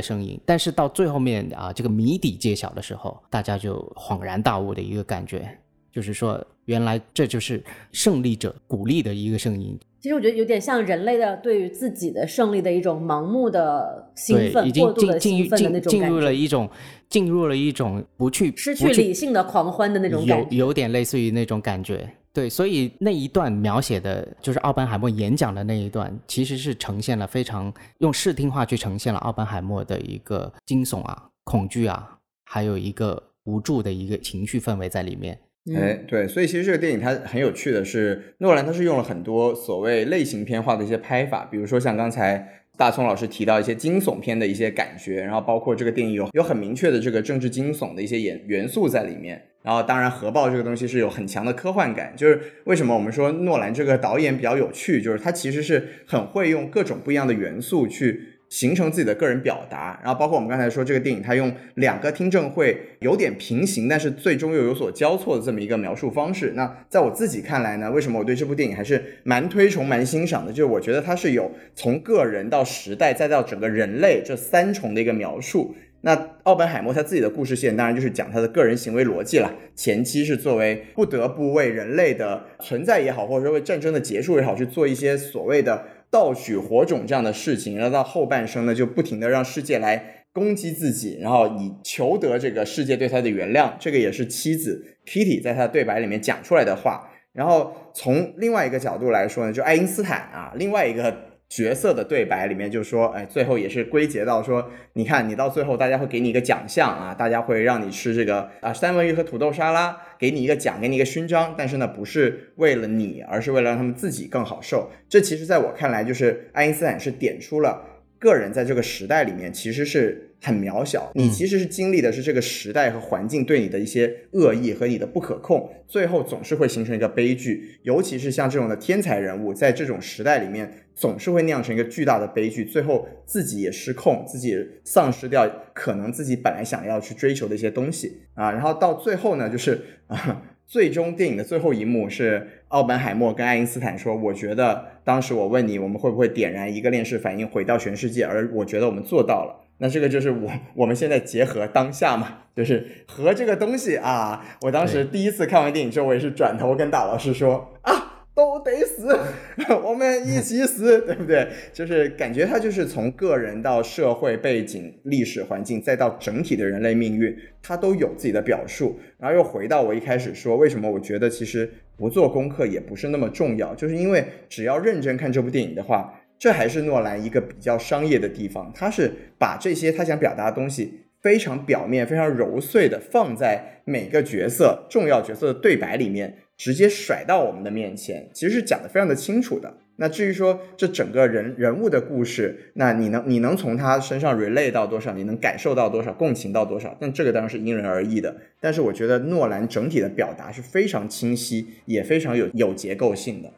声音？但是到最后面啊，这个谜底揭晓的时候，大家就恍然大悟的一个感觉，就是说原来这就是胜利者鼓励的一个声音。其实我觉得有点像人类的对于自己的胜利的一种盲目的兴，奋，已过度的经进进兴奋的那进进入了一种进入了一种不去失去去理性的狂欢的那种感觉有。有点类似于那种感觉。对，所以那一段描写的就是奥本海默演讲的那一段，其实是呈现了非常用视听化去呈现了奥本海默的一个惊悚啊、恐惧啊，还有一个无助的一个情绪氛围在里面。哎，对，所以其实这个电影它很有趣的是，诺兰他是用了很多所谓类型片化的一些拍法，比如说像刚才大葱老师提到一些惊悚片的一些感觉，然后包括这个电影有有很明确的这个政治惊悚的一些元元素在里面。然后当然核爆这个东西是有很强的科幻感，就是为什么我们说诺兰这个导演比较有趣，就是他其实是很会用各种不一样的元素去。形成自己的个人表达，然后包括我们刚才说这个电影，它用两个听证会有点平行，但是最终又有所交错的这么一个描述方式。那在我自己看来呢，为什么我对这部电影还是蛮推崇、蛮欣赏的？就是我觉得它是有从个人到时代，再到整个人类这三重的一个描述。那奥本海默他自己的故事线，当然就是讲他的个人行为逻辑了。前期是作为不得不为人类的存在也好，或者说为战争的结束也好，去做一些所谓的盗取火种这样的事情，然后到后半生呢，就不停的让世界来攻击自己，然后以求得这个世界对他的原谅。这个也是妻子 Kitty 在他的对白里面讲出来的话。然后从另外一个角度来说呢，就爱因斯坦啊，另外一个角色的对白里面就说，哎，最后也是归结到说，你看你到最后大家会给你一个奖项啊，大家会让你吃这个啊三文鱼和土豆沙拉，给你一个奖，给你一个勋章，但是呢不是为了你，而是为了让他们自己更好受。这其实在我看来，就是爱因斯坦是点出了个人在这个时代里面其实是很渺小，你其实是经历的是这个时代和环境对你的一些恶意和你的不可控，最后总是会形成一个悲剧。尤其是像这种的天才人物，在这种时代里面，总是会酿成一个巨大的悲剧，最后自己也失控，自己也丧失掉可能自己本来想要去追求的一些东西啊。然后到最后呢，就是啊。最终电影的最后一幕是奥本海默跟爱因斯坦说：“我觉得当时我问你，我们会不会点燃一个链式反应毁掉全世界？而我觉得我们做到了。”那这个就是我我们现在结合当下嘛，就是和这个东西啊。我当时第一次看完电影之后，我也是转头跟大老师说啊。都得死，[LAUGHS] 我们一起死，对不对？就是感觉他就是从个人到社会背景、历史环境，再到整体的人类命运，他都有自己的表述。然后又回到我一开始说，为什么我觉得其实不做功课也不是那么重要，就是因为只要认真看这部电影的话，这还是诺兰一个比较商业的地方，他是把这些他想表达的东西非常表面、非常揉碎的放在每个角色、重要角色的对白里面。直接甩到我们的面前，其实是讲的非常的清楚的。那至于说这整个人人物的故事，那你能你能从他身上 relate 到多少，你能感受到多少，共情到多少？但这个当然是因人而异的。但是我觉得诺兰整体的表达是非常清晰，也非常有有结构性的。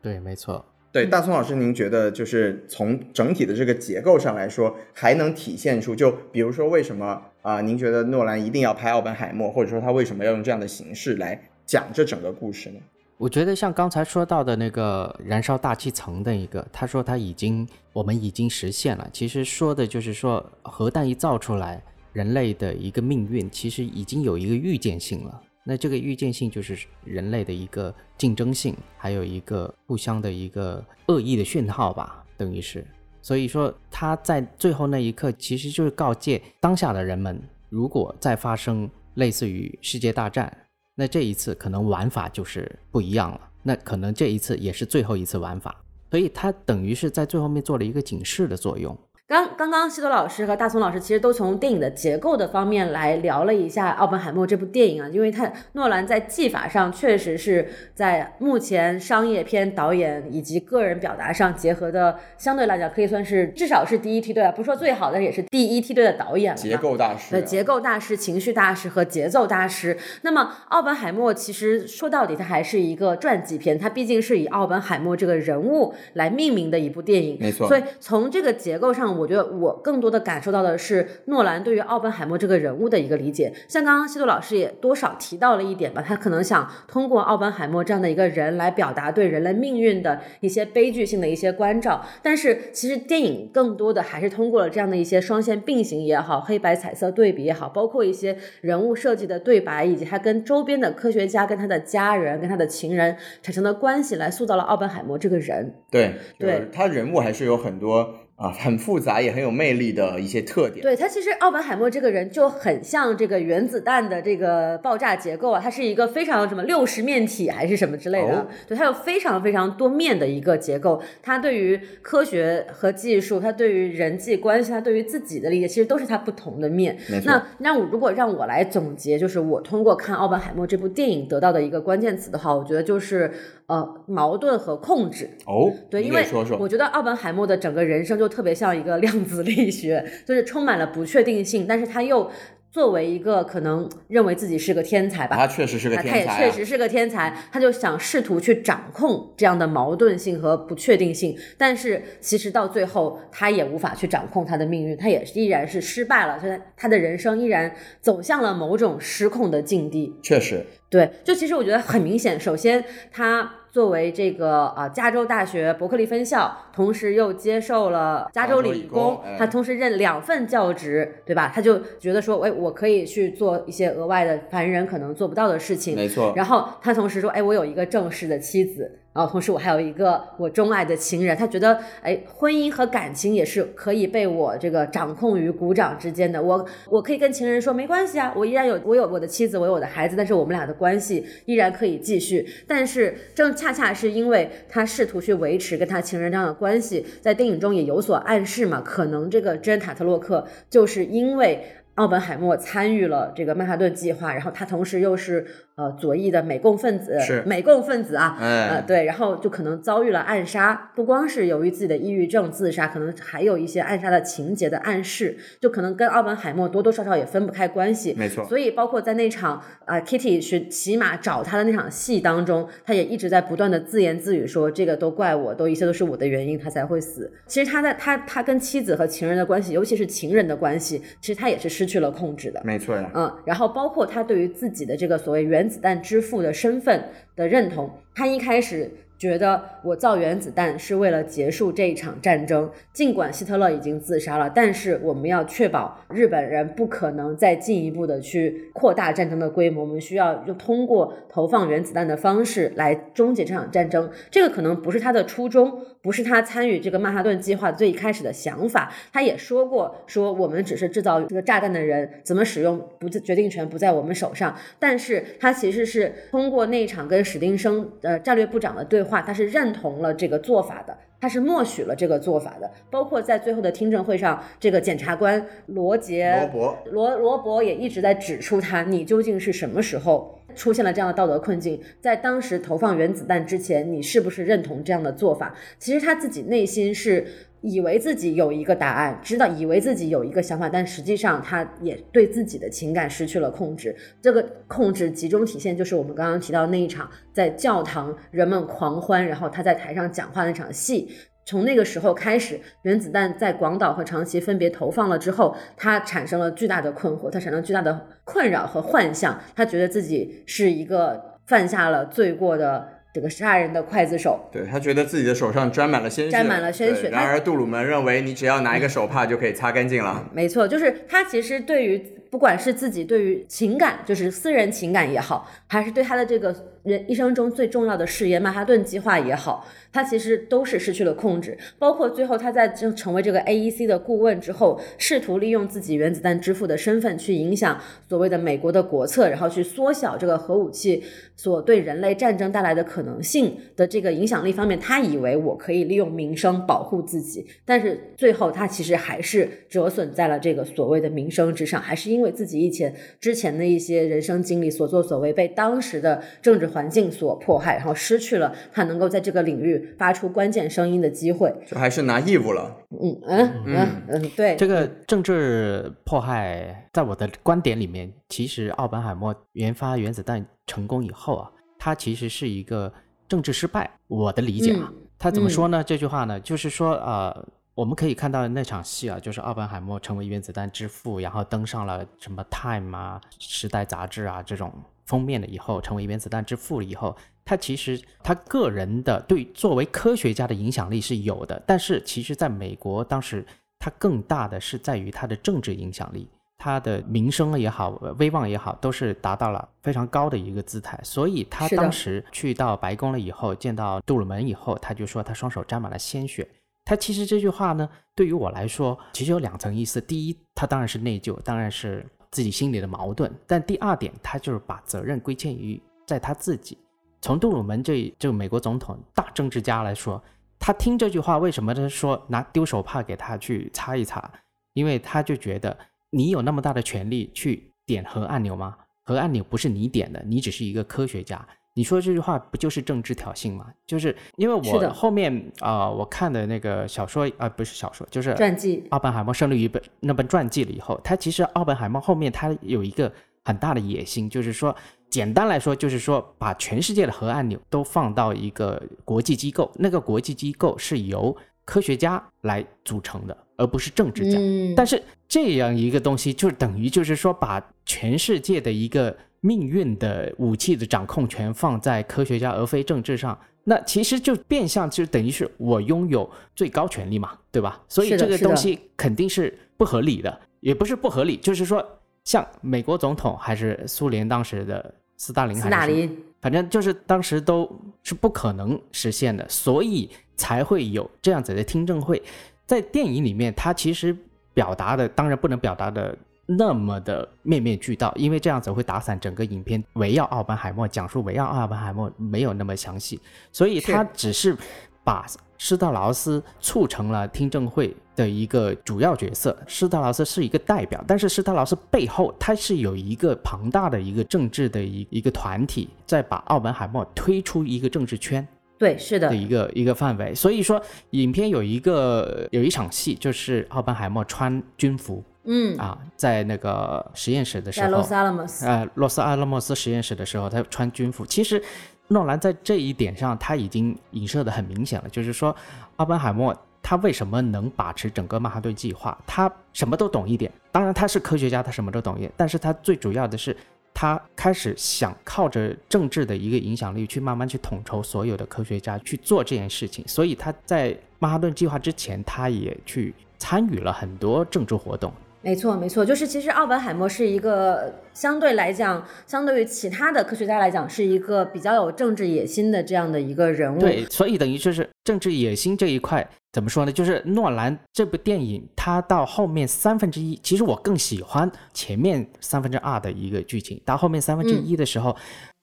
对，没错。对，大葱老师，您觉得就是从整体的这个结构上来说，还能体现出，就比如说为什么啊？您觉得诺兰一定要拍奥本海默，或者说他为什么要用这样的形式来？讲这整个故事呢？我觉得像刚才说到的那个燃烧大气层的一个，他说他已经我们已经实现了。其实说的就是说，核弹一造出来，人类的一个命运其实已经有一个预见性了。那这个预见性就是人类的一个竞争性，还有一个互相的一个恶意的讯号吧，等于是。所以说他在最后那一刻，其实就是告诫当下的人们，如果再发生类似于世界大战。那这一次可能玩法就是不一样了，那可能这一次也是最后一次玩法，所以它等于是在最后面做了一个警示的作用。刚刚刚西多老师和大松老师其实都从电影的结构的方面来聊了一下《奥本海默》这部电影啊，因为他诺兰在技法上确实是在目前商业片导演以及个人表达上结合的，相对来讲可以算是至少是第一梯队啊，不说最好的也是第一梯队的导演了。结构大师，对，结构大师、情绪大师和节奏大师。那么《奥本海默》其实说到底，它还是一个传记片，它毕竟是以奥本海默这个人物来命名的一部电影，没错。所以从这个结构上。我觉得我更多的感受到的是诺兰对于奥本海默这个人物的一个理解，像刚刚西多老师也多少提到了一点吧，他可能想通过奥本海默这样的一个人来表达对人类命运的一些悲剧性的一些关照，但是其实电影更多的还是通过了这样的一些双线并行也好，黑白彩色对比也好，包括一些人物设计的对白，以及他跟周边的科学家、跟他的家人、跟他的情人产生的关系，来塑造了奥本海默这个人。对，对他人物还是有很多。啊，很复杂也很有魅力的一些特点。对他，其实奥本海默这个人就很像这个原子弹的这个爆炸结构啊，他是一个非常什么六十面体还是什么之类的。对，他有非常非常多面的一个结构。他对于科学和技术，他对于人际关系，他对于自己的理解，其实都是他不同的面。那那我如果让我来总结，就是我通过看奥本海默这部电影得到的一个关键词的话，我觉得就是呃矛盾和控制。哦，对，因为我觉得奥本海默的整个人生就。就特别像一个量子力学，就是充满了不确定性，但是他又作为一个可能认为自己是个天才吧，他确实是个天才，他也确实是个天才，他就想试图去掌控这样的矛盾性和不确定性，但是其实到最后他也无法去掌控他的命运，他也依然是失败了，所以他的人生依然走向了某种失控的境地。确实，对，就其实我觉得很明显，首先他。作为这个啊，加州大学伯克利分校，同时又接受了加州理工，他同时任两份教职，对吧？他就觉得说，哎，我可以去做一些额外的凡人可能做不到的事情。没错。然后他同时说，哎，我有一个正式的妻子。然后同时我还有一个我钟爱的情人，他觉得哎，婚姻和感情也是可以被我这个掌控于股掌之间的。我我可以跟情人说没关系啊，我依然有我有我的妻子，我有我的孩子，但是我们俩的关系依然可以继续。但是正恰恰是因为他试图去维持跟他情人这样的关系，在电影中也有所暗示嘛，可能这个珍塔特洛克就是因为。奥本海默参与了这个曼哈顿计划，然后他同时又是呃左翼的美共分子，是美共分子啊，呃对，然后就可能遭遇了暗杀，不光是由于自己的抑郁症自杀，可能还有一些暗杀的情节的暗示，就可能跟奥本海默多多少少也分不开关系，没错。所以包括在那场啊 Kitty 是骑马找他的那场戏当中，他也一直在不断的自言自语说这个都怪我，都一切都是我的原因，他才会死。其实他在他他跟妻子和情人的关系，尤其是情人的关系，其实他也是失。失去了控制的，没错呀。嗯，然后包括他对于自己的这个所谓原子弹之父的身份的认同，他一开始觉得我造原子弹是为了结束这一场战争，尽管希特勒已经自杀了，但是我们要确保日本人不可能再进一步的去扩大战争的规模，我们需要就通过投放原子弹的方式来终结这场战争。这个可能不是他的初衷，不是他参与这个曼哈顿计划最一开始的想法。他也说过，说我们只是制造这个炸弹的人，怎么使用不决定权不在我们手上。但是他其实是通过那一场跟史丁生呃战略部长的对话。他是认同了这个做法的，他是默许了这个做法的。包括在最后的听证会上，这个检察官罗杰罗伯罗罗伯也一直在指出他，你究竟是什么时候出现了这样的道德困境？在当时投放原子弹之前，你是不是认同这样的做法？其实他自己内心是。以为自己有一个答案，知道以为自己有一个想法，但实际上他也对自己的情感失去了控制。这个控制集中体现就是我们刚刚提到那一场在教堂人们狂欢，然后他在台上讲话那场戏。从那个时候开始，原子弹在广岛和长崎分别投放了之后，他产生了巨大的困惑，他产生巨大的困扰和幻象。他觉得自己是一个犯下了罪过的。这个杀人的刽子手，对他觉得自己的手上沾满了鲜血，沾满了鲜血。然而杜鲁门认为，你只要拿一个手帕就可以擦干净了。没错，就是他其实对于不管是自己对于情感，就是私人情感也好，还是对他的这个人一生中最重要的事业曼哈顿计划也好。他其实都是失去了控制，包括最后他在就成为这个 AEC 的顾问之后，试图利用自己原子弹之父的身份去影响所谓的美国的国策，然后去缩小这个核武器所对人类战争带来的可能性的这个影响力方面，他以为我可以利用名声保护自己，但是最后他其实还是折损在了这个所谓的名声之上，还是因自己以前之前的一些人生经历所作所为被当时的政治环境所迫害，然后失去了他能够在这个领域。发出关键声音的机会，就还是拿义务了。嗯嗯嗯嗯，对，这个政治迫害，在我的观点里面，其实奥本海默研发原子弹成功以后啊，他其实是一个政治失败。我的理解啊，他怎么说呢？这句话呢，就是说呃，我们可以看到那场戏啊，就是奥本海默成为原子弹之父，然后登上了什么《Time》啊、《时代》杂志啊这种封面了以后，成为原子弹之父了以后。他其实他个人的对作为科学家的影响力是有的，但是其实在美国当时他更大的是在于他的政治影响力，他的名声也好，威望也好，都是达到了非常高的一个姿态。所以他当时去到白宫了以后，见到杜鲁门以后，他就说他双手沾满了鲜血。他其实这句话呢，对于我来说，其实有两层意思。第一，他当然是内疚，当然是自己心里的矛盾；但第二点，他就是把责任归欠于在他自己。从杜鲁门这这美国总统大政治家来说，他听这句话为什么他说拿丢手帕给他去擦一擦？因为他就觉得你有那么大的权利去点核按钮吗？核按钮不是你点的，你只是一个科学家。你说这句话不就是政治挑衅吗？就是因为我后面啊，我看的那个小说啊，不是小说，就是传记。奥本海默胜利于本那本传记了以后，他其实奥本海默后面他有一个很大的野心，就是说。简单来说，就是说把全世界的核按钮都放到一个国际机构，那个国际机构是由科学家来组成的，而不是政治家。但是这样一个东西，就等于就是说把全世界的一个命运的武器的掌控权放在科学家而非政治上，那其实就变相就等于是我拥有最高权力嘛，对吧？所以这个东西肯定是不合理的，也不是不合理，就是说像美国总统还是苏联当时的。斯大林，斯大林，反正就是当时都是不可能实现的，所以才会有这样子的听证会。在电影里面，他其实表达的当然不能表达的那么的面面俱到，因为这样子会打散整个影片围绕奥本海默讲述，围绕奥本海默没有那么详细，所以他只是把。施特劳斯促成了听证会的一个主要角色，施特劳斯是一个代表，但是施特劳斯背后他是有一个庞大的一个政治的一一个团体在把奥本海默推出一个政治圈，对，是的，的一个一个范围。所以说，影片有一个有一场戏，就是奥本海默穿军服，嗯啊，在那个实验室的时候，在洛斯阿拉莫斯，呃，洛斯阿拉莫斯实验室的时候，他穿军服，其实。诺兰在这一点上，他已经影射的很明显了，就是说，奥本海默他为什么能把持整个曼哈顿计划？他什么都懂一点，当然他是科学家，他什么都懂一点，但是他最主要的是，他他开始想靠着政治的一个影响力去慢慢去统筹所有的科学家去做这件事情，所以他在曼哈顿计划之前，他也去参与了很多政治活动。没错，没错，就是其实奥本海默是一个相对来讲，相对于其他的科学家来讲，是一个比较有政治野心的这样的一个人物。对，所以等于就是政治野心这一块怎么说呢？就是诺兰这部电影，它到后面三分之一，其实我更喜欢前面三分之二的一个剧情，到后面三分之一的时候，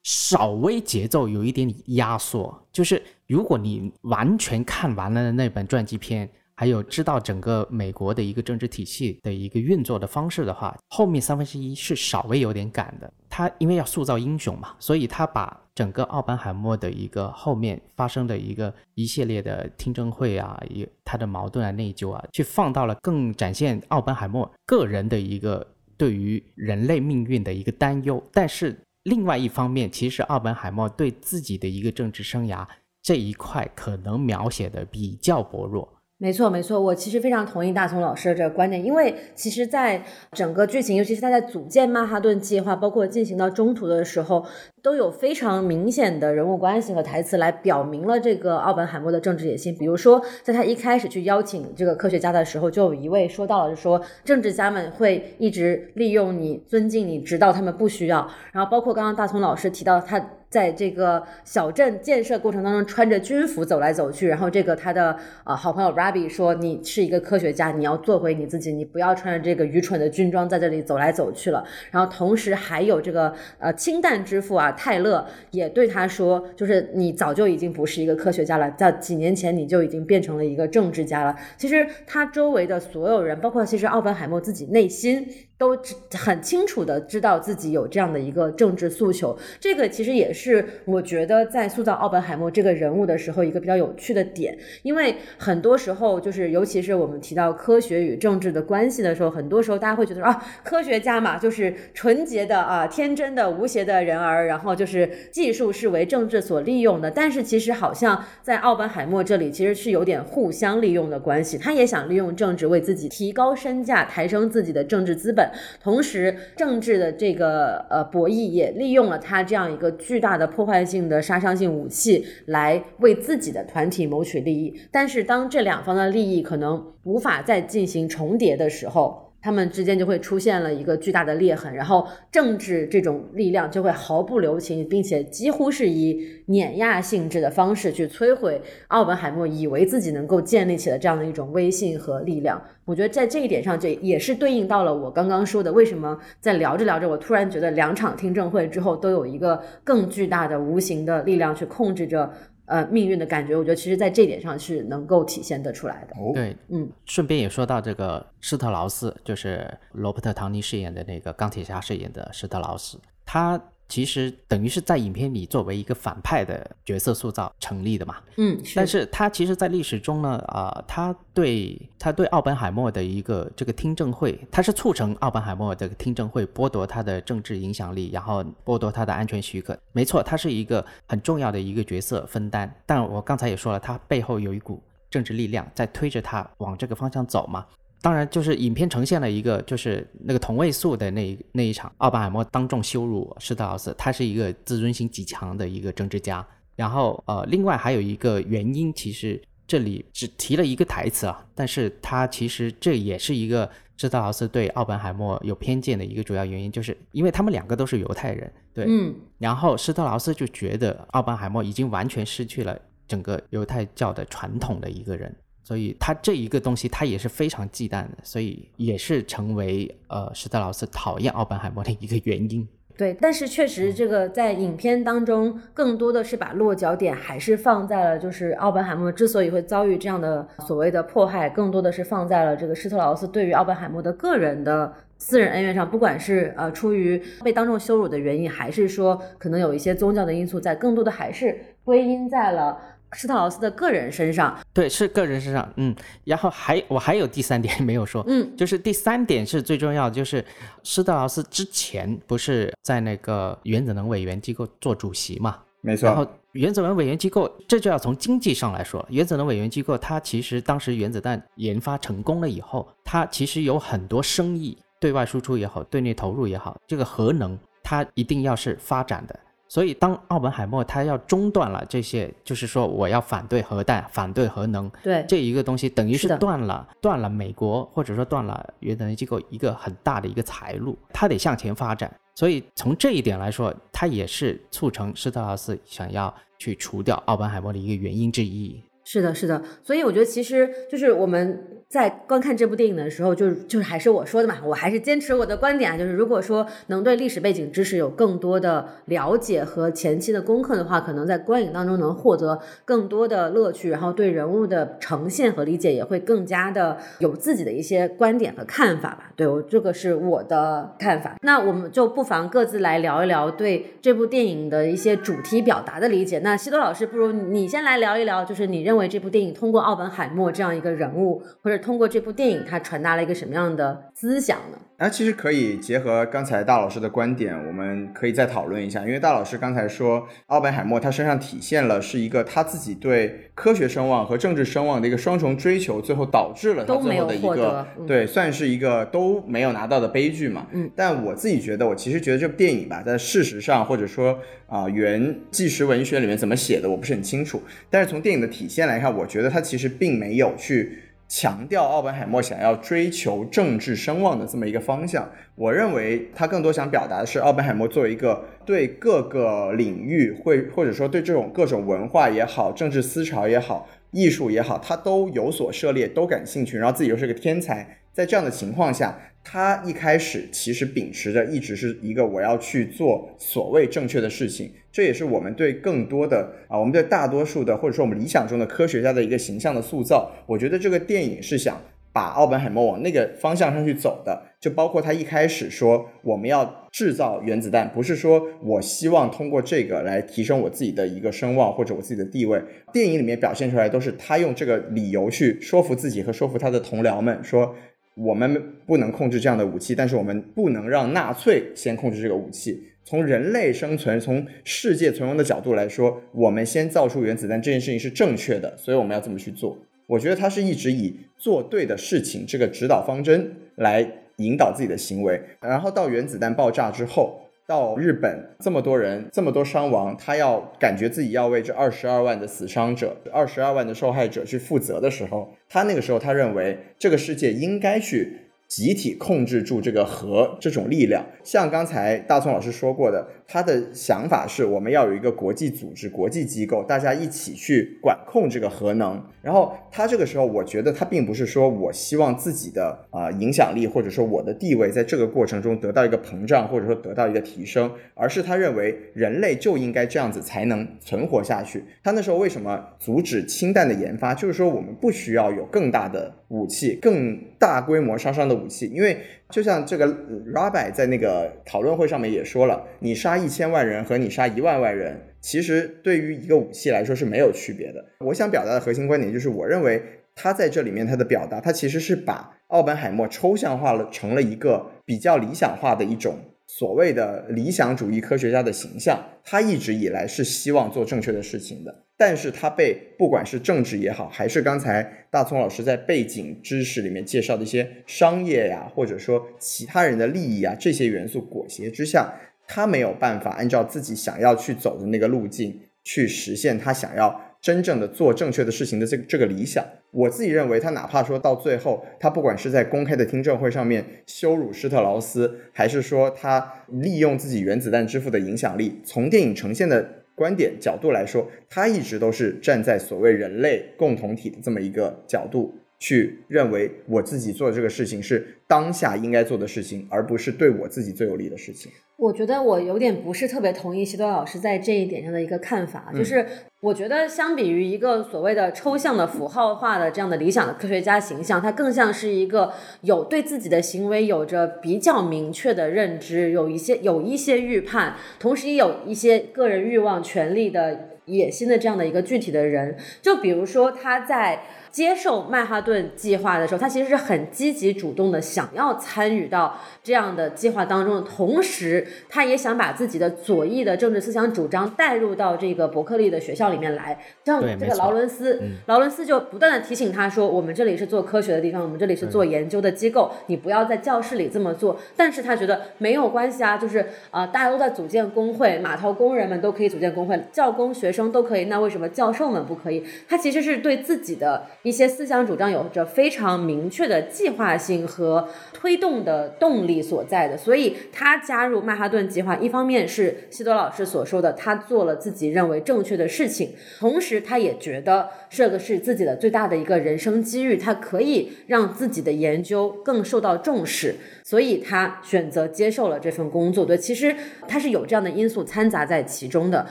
稍微节奏有一点压缩。就是如果你完全看完了那本传记片。还有知道整个美国的一个政治体系的一个运作的方式的话，后面三分之一是稍微有点赶的。他因为要塑造英雄嘛，所以他把整个奥本海默的一个后面发生的一个一系列的听证会啊，也他的矛盾啊、内疚啊，去放到了更展现奥本海默个人的一个对于人类命运的一个担忧。但是另外一方面，其实奥本海默对自己的一个政治生涯这一块可能描写的比较薄弱。没错，没错，我其实非常同意大葱老师的这个观点，因为其实，在整个剧情，尤其是他在组建曼哈顿计划，包括进行到中途的时候，都有非常明显的人物关系和台词来表明了这个奥本海默的政治野心。比如说，在他一开始去邀请这个科学家的时候，就有一位说到了，就说政治家们会一直利用你、尊敬你，直到他们不需要。然后，包括刚刚大葱老师提到他。在这个小镇建设过程当中，穿着军服走来走去，然后这个他的呃好朋友 Rabbi 说：“你是一个科学家，你要做回你自己，你不要穿着这个愚蠢的军装在这里走来走去了。”然后同时还有这个呃氢弹之父啊泰勒也对他说：“就是你早就已经不是一个科学家了，在几年前你就已经变成了一个政治家了。”其实他周围的所有人，包括其实奥本海默自己内心。都很清楚的知道自己有这样的一个政治诉求，这个其实也是我觉得在塑造奥本海默这个人物的时候一个比较有趣的点，因为很多时候就是尤其是我们提到科学与政治的关系的时候，很多时候大家会觉得说啊，科学家嘛就是纯洁的啊天真的无邪的人儿，然后就是技术是为政治所利用的，但是其实好像在奥本海默这里其实是有点互相利用的关系，他也想利用政治为自己提高身价，抬升自己的政治资本。同时，政治的这个呃博弈也利用了他这样一个巨大的破坏性的杀伤性武器，来为自己的团体谋取利益。但是，当这两方的利益可能无法再进行重叠的时候，他们之间就会出现了一个巨大的裂痕，然后政治这种力量就会毫不留情，并且几乎是以碾压性质的方式去摧毁奥本海默以为自己能够建立起的这样的一种威信和力量。我觉得在这一点上，这也是对应到了我刚刚说的，为什么在聊着聊着，我突然觉得两场听证会之后都有一个更巨大的无形的力量去控制着。呃，命运的感觉，我觉得其实在这点上是能够体现得出来的。对，嗯，顺便也说到这个施特劳斯，就是罗伯特·唐尼饰演的那个钢铁侠饰演的施特劳斯，他。其实等于是在影片里作为一个反派的角色塑造成立的嘛，嗯，但是他其实，在历史中呢，啊，他对他对奥本海默的一个这个听证会，他是促成奥本海默的听证会剥夺他的政治影响力，然后剥夺他的安全许可。没错，他是一个很重要的一个角色分担，但我刚才也说了，他背后有一股政治力量在推着他往这个方向走嘛。当然，就是影片呈现了一个，就是那个同位素的那那一场，奥本海默当众羞辱施特劳斯，他是一个自尊心极强的一个政治家。然后，呃，另外还有一个原因，其实这里只提了一个台词啊，但是他其实这也是一个施特劳斯对奥本海默有偏见的一个主要原因，就是因为他们两个都是犹太人，对，嗯，然后施特劳斯就觉得奥本海默已经完全失去了整个犹太教的传统的一个人。所以他这一个东西，他也是非常忌惮的，所以也是成为呃施特劳斯讨厌奥本海默的一个原因。对，但是确实这个在影片当中，更多的是把落脚点还是放在了，就是奥本海默之所以会遭遇这样的所谓的迫害，更多的是放在了这个施特劳斯对于奥本海默的个人的私人恩怨上，不管是呃出于被当众羞辱的原因，还是说可能有一些宗教的因素在，更多的还是归因在了。施特劳斯的个人身上，对，是个人身上，嗯，然后还我还有第三点没有说，嗯，[LAUGHS] 就是第三点是最重要的，就是施特劳斯之前不是在那个原子能委员机构做主席嘛，没错，然后原子能委员机构这就要从经济上来说，原子能委员机构它其实当时原子弹研发成功了以后，它其实有很多生意，对外输出也好，对内投入也好，这个核能。它一定要是发展的。所以，当奥本海默他要中断了这些，就是说我要反对核弹、反对核能，对这一个东西，等于是断了断了美国或者说断了原子能机构一个很大的一个财路，它得向前发展。所以从这一点来说，它也是促成施特劳斯想要去除掉奥本海默的一个原因之一。是的，是的，所以我觉得其实就是我们在观看这部电影的时候，就是就是还是我说的嘛，我还是坚持我的观点啊，就是如果说能对历史背景知识有更多的了解和前期的功课的话，可能在观影当中能获得更多的乐趣，然后对人物的呈现和理解也会更加的有自己的一些观点和看法吧。对我这个是我的看法，那我们就不妨各自来聊一聊对这部电影的一些主题表达的理解。那西多老师，不如你先来聊一聊，就是你认为这部电影通过奥本海默这样一个人物，或者通过这部电影，它传达了一个什么样的思想呢？那其实可以结合刚才大老师的观点，我们可以再讨论一下。因为大老师刚才说，奥本海默他身上体现了是一个他自己对科学声望和政治声望的一个双重追求，最后导致了他都没有最后的一个对，算是一个都没有拿到的悲剧嘛。嗯，但我自己觉得，我其实觉得这部电影吧，在事实上或者说啊、原纪实文学里面怎么写的，我不是很清楚。但是从电影的体现来看，我觉得他其实并没有去强调奥本海默想要追求政治声望的这么一个方向。我认为他更多想表达的是，奥本海默作为一个对各个领域会或者说对这种各种文化也好、政治思潮也好、艺术也好，他都有所涉猎，都感兴趣，然后自己又是个天才。在这样的情况下，他一开始其实秉持着一直是一个我要去做所谓正确的事情，这也是我们对更多的啊，我们对大多数的或者说我们理想中的科学家的一个形象的塑造。我觉得这个电影是想把奥本海默往那个方向上去走的，就包括他一开始说我们要制造原子弹，不是说我希望通过这个来提升我自己的一个声望或者我自己的地位。电影里面表现出来都是他用这个理由去说服自己和说服他的同僚们说。我们不能控制这样的武器，但是我们不能让纳粹先控制这个武器。从人类生存、从世界存亡的角度来说，我们先造出原子弹这件事情是正确的，所以我们要这么去做。我觉得他是一直以做对的事情这个指导方针来引导自己的行为，然后到原子弹爆炸之后，到日本这么多人这么多伤亡，他要感觉自己要为这二十二万的死伤者、二十二万的受害者去负责的时候，他那个时候他认为这个世界应该去集体控制住这个核这种力量。像刚才大聪老师说过的，他的想法是我们要有一个国际组织、国际机构，大家一起去管控这个核能。然后他这个时候，我觉得他并不是说我希望自己的啊、影响力或者说我的地位在这个过程中得到一个膨胀，或者说得到一个提升，而是他认为人类就应该这样子才能存活下去。他那时候为什么阻止氢弹的研发？就是说我们不需要有更大的武器、更大规模杀伤的武器，因为就像这个 Rabbi 在那个讨论会上面也说了，你杀一千万人和你杀一万万人，其实对于一个武器来说是没有区别的。我想表达的核心观点就是，我认为他在这里面他的表达，他其实是把奥本海默抽象化了，成了一个比较理想化的一种所谓的理想主义科学家的形象。他一直以来是希望做正确的事情的，但是他被不管是政治也好，还是刚才大聪老师在背景知识里面介绍的一些商业呀，或者说其他人的利益啊这些元素裹挟之下，他没有办法按照自己想要去走的那个路径去实现他想要真正的做正确的事情的这个这个理想。我自己认为，他哪怕说到最后，他不管是在公开的听证会上面羞辱施特劳斯，还是说他利用自己原子弹之父的影响力，从电影呈现的观点角度来说，他一直都是站在所谓人类共同体的这么一个角度去认为我自己做的这个事情是当下应该做的事情，而不是对我自己最有利的事情。我觉得我有点不是特别同意西多老师在这一点上的一个看法，嗯就是我觉得相比于一个所谓的抽象的符号化的这样的理想的科学家形象，它更像是一个有对自己的行为有着比较明确的认知，有一些有一些预判，同时也有一些个人欲望、权利的野心的这样的一个具体的人。就比如说他在。接受曼哈顿计划的时候，他其实是很积极主动的，想要参与到这样的计划当中的同时，他也想把自己的左翼的政治思想主张带入到这个伯克利的学校里面来。像这个劳伦斯，劳伦斯就不断的提醒他说，我们这里是做科学的地方，我们这里是做研究的机构，你不要在教室里这么做。但是他觉得没有关系啊，就是啊、呃大家都在组建工会，码头工人们都可以组建工会，教工学生都可以，那为什么教授们不可以？他其实是对自己的一些思想主张有着非常明确的计划性和推动的动力所在的，所以他加入曼哈顿计划，一方面是西多老师所说的，他做了自己认为正确的事情，同时他也觉得这个是自己的最大的一个人生机遇，他可以让自己的研究更受到重视，所以他选择接受了这份工作。对，其实他是有这样的因素掺杂在其中的，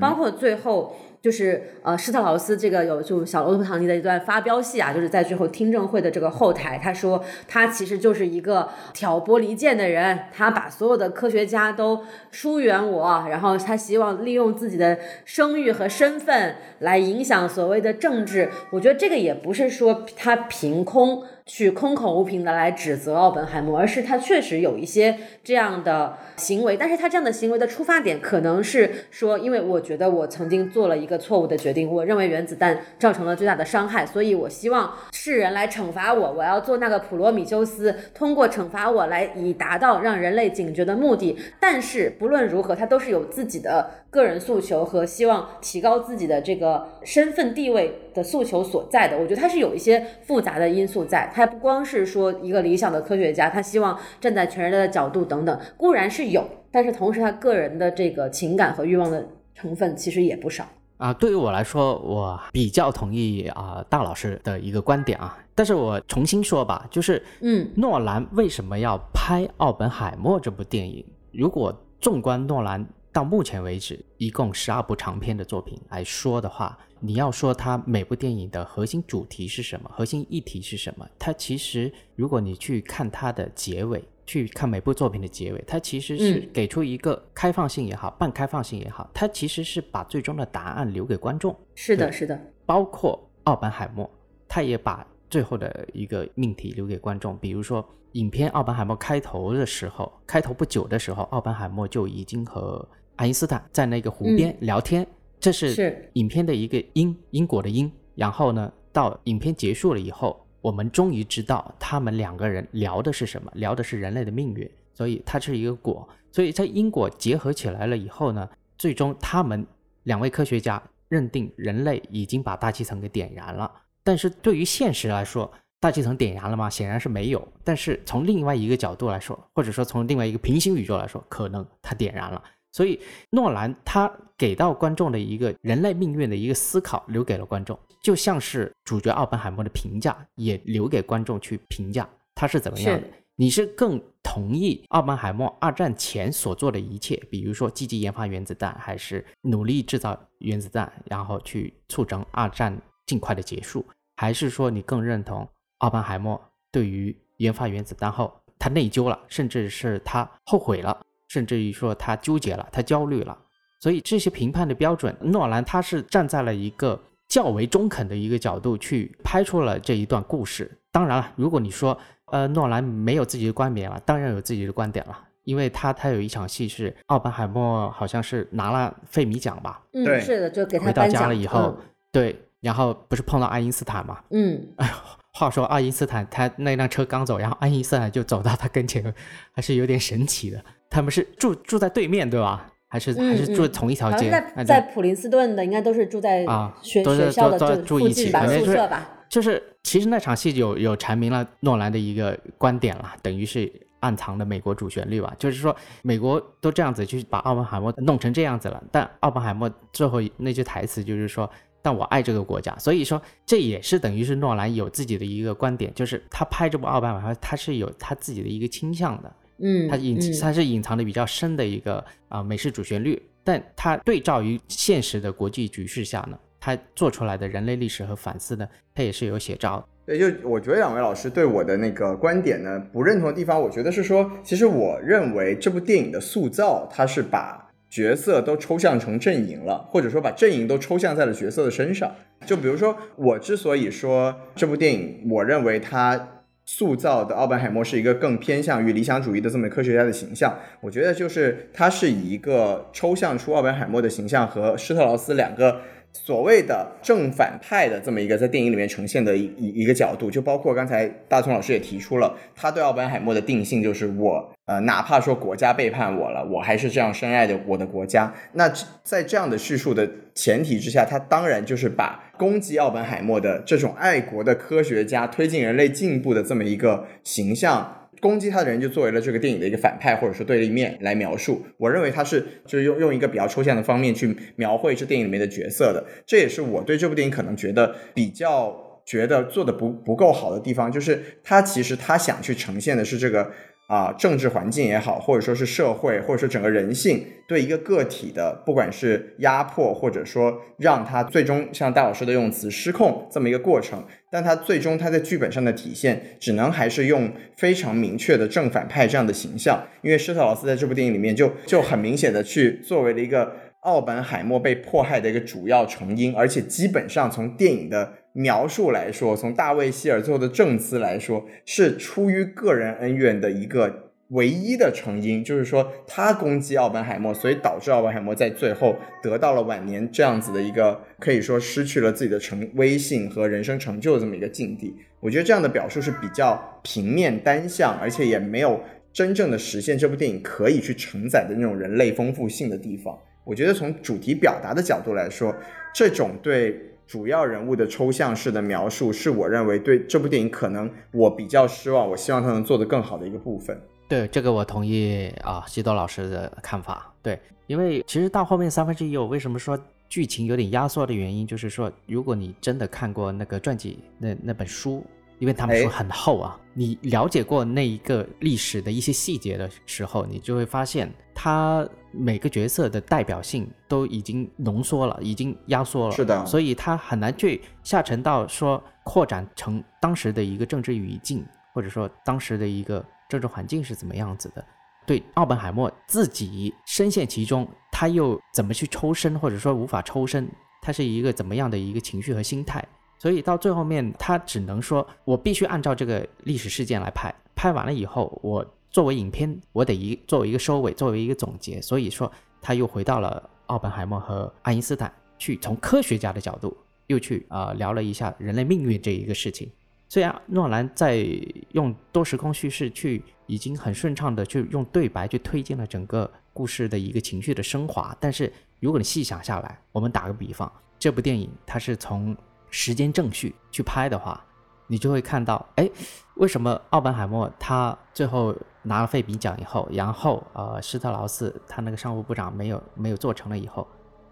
包括最后。就是呃，施特劳斯这个有就小罗伯特唐尼的一段发飙戏啊，就是在最后听证会的这个后台，他说他其实就是一个挑拨离间的人，他把所有的科学家都疏远我，然后他希望利用自己的声誉和身份来影响所谓的政治。我觉得这个也不是说他凭空去空口无凭的来指责奥本海默，而是他确实有一些这样的行为，但是他这样的行为的出发点可能是说，因为我觉得我曾经做了一个错误的决定，我认为原子弹造成了最大的伤害，所以我希望世人来惩罚我，我要做那个普罗米修斯，通过惩罚我来以达到让人类警觉的目的。但是不论如何，他都是有自己的个人诉求和希望提高自己的这个身份地位的诉求所在的。我觉得他是有一些复杂的因素在，他不光是说一个理想的科学家，他希望站在全人类的角度等等，固然是有，但是同时他个人的这个情感和欲望的成分其实也不少。啊，对于我来说，我比较同意啊大老师的一个观点啊，但是我重新说吧，就是，嗯，诺兰为什么要拍《奥本海默》这部电影？如果纵观诺兰到目前为止一共十二部长片的作品来说的话，你要说它每部电影的核心主题是什么，核心议题是什么？它其实，如果你去看它的结尾，去看每部作品的结尾，它其实是嗯给出一个开放性也好，半开放性也好，它其实是把最终的答案留给观众。是的，是的，包括奥本海默，他也把最后的一个命题留给观众。比如说，影片《奥本海默》开头的时候，开头不久的时候，奥本海默就已经和爱因斯坦在那个湖边聊天，这是是影片的一个因因果的因。然后呢，到影片结束了以后，我们终于知道他们两个人聊的是什么，聊的是人类的命运，所以它是一个果。所以在因果结合起来了以后呢，最终他们两位科学家认定人类已经把大气层给点燃了。但是对于现实来说，大气层点燃了吗？显然是没有。但是从另外一个角度来说，或者说从另外一个平行宇宙来说，可能它点燃了。所以诺兰他给到观众的一个人类命运的一个思考，留给了观众，就像是主角奥本海默的评价，也留给观众去评价他是怎么样的。你是更同意奥本海默二战前所做的一切，比如说积极研发原子弹，还是努力制造原子弹，然后去促成二战尽快的结束，还是说你更认同奥本海默对于研发原子弹后他内疚了，甚至是他后悔了，甚至于说他纠结了，他焦虑了？所以这些评判的标准，诺兰他是站在了一个较为中肯的一个角度去拍出了这一段故事。当然了，如果你说呃诺兰没有自己的观点了，当然有自己的观点了，因为他他有一场戏是奥本海默好像是拿了费米奖吧，嗯，对是的，就给他回到家颁奖了以后，对，然后不是碰到爱因斯坦嘛？嗯，嗯，话说爱因斯坦他那辆车刚走，然后爱因斯坦就走到他跟前，还是有点神奇的。他们是住住在对面对吧？还是、还是嗯住同一条街？在在普林斯顿的应该都是住在啊学、学校的都都这附住一起近吧，反正宿舍吧。就是其实那场戏有有阐明了诺兰的一个观点了，等于是暗藏的美国主旋律吧。就是说美国都这样子去把奥本海默弄成这样子了，但奥本海默最后那句台词就是说。但我爱这个国家，所以说这也是等于是诺兰有自己的一个观点，就是他拍这部奥本海默，他是有他自己的一个倾向的，嗯，它隐嗯它是隐藏的比较深的一个啊、美式主旋律，但它对照于现实的国际局势下呢，它做出来的人类历史和反思呢，它也是有写照的。对，就我觉得两位老师对我的那个观点呢不认同的地方，我觉得是说，其实我认为这部电影的塑造，它是把角色都抽象成阵营了，或者说把阵营都抽象在了角色的身上。就比如说，我之所以说这部电影，我认为它塑造的奥本海默是一个更偏向于理想主义的这么科学家的形象。我觉得就是他是以一个抽象出奥本海默的形象和施特劳斯两个。所谓的正反派的这么一个在电影里面呈现的一一一个角度，就包括刚才大聪老师也提出了，他对奥本海默的定性就是我，呃，哪怕说国家背叛我了，我还是这样深爱着我的国家。那在这样的叙述的前提之下，他当然就是把攻击奥本海默的这种爱国的科学家、推进人类进步的这么一个形象。攻击他的人就作为了这个电影的一个反派或者说对立面来描述，我认为他是就是用用一个比较抽象的方面去描绘这电影里面的角色的，这也是我对这部电影可能觉得比较觉得做的不不够好的地方，就是他其实他想去呈现的是这个。啊，政治环境也好，或者说是社会，或者说整个人性对一个个体的，不管是压迫，或者说让他最终像戴老师的用词失控这么一个过程，但他最终他在剧本上的体现，只能还是用非常明确的正反派这样的形象，因为施特劳斯在这部电影里面就就很明显的去作为了一个奥本海默被迫害的一个主要成因，而且基本上从电影的。描述来说，从大卫希尔最后的证词来说，是出于个人恩怨的一个唯一的成因，就是说他攻击奥本海默，所以导致奥本海默在最后得到了晚年这样子的一个可以说失去了自己的成威信和人生成就的这么一个境地。我觉得这样的表述是比较平面单向，而且也没有真正的实现这部电影可以去承载的那种人类丰富性的地方。我觉得从主题表达的角度来说，这种对。主要人物的抽象式的描述，是我认为对这部电影可能我比较失望。我希望他能做得更好的一个部分。对这个我同意啊，西多老师的看法。对，因为其实到后面三分之一，我为什么说剧情有点压缩的原因，就是说，如果你真的看过那个传记那那本书。因为他们书很厚啊，你了解过那一个历史的一些细节的时候，你就会发现，他每个角色的代表性都已经浓缩了，已经压缩了。是的，所以他很难去下沉到说扩展成当时的一个政治语境，或者说当时的一个政治环境是怎么样子的。对奥本海默自己深陷其中，他又怎么去抽身，或者说无法抽身，他是一个怎么样的一个情绪和心态？所以到最后面，他只能说，我必须按照这个历史事件来拍。拍完了以后，我作为影片，我得一作为一个收尾，作为一个总结。所以说，他又回到了奥本海默和爱因斯坦，去从科学家的角度，又去啊聊了一下人类命运这一个事情。虽然诺兰在用多时空叙事去，已经很顺畅的去用对白去推进了整个故事的一个情绪的升华，但是如果你细想下来，我们打个比方，这部电影它是从时间正序去拍的话，你就会看到，哎，为什么奥本海默他最后拿了费比奖以后，然后呃施特劳斯他那个商务部长没有没有做成了以后，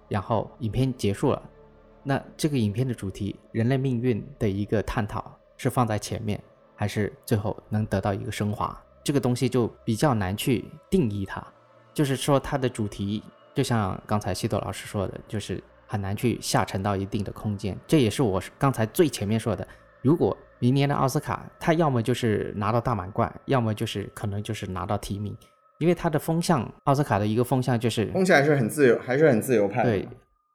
然后影片结束了，那这个影片的主题人类命运的一个探讨是放在前面，还是最后能得到一个升华？这个东西就比较难去定义它，就是说它的主题就像刚才西多老师说的，就是。很难去下沉到一定的空间，这也是我刚才最前面说的。如果明年的奥斯卡，他要么就是拿到大满贯，要么就是可能就是拿到提名，因为他的风向，奥斯卡的一个风向就是风向还是很自由，还是很自由派。对，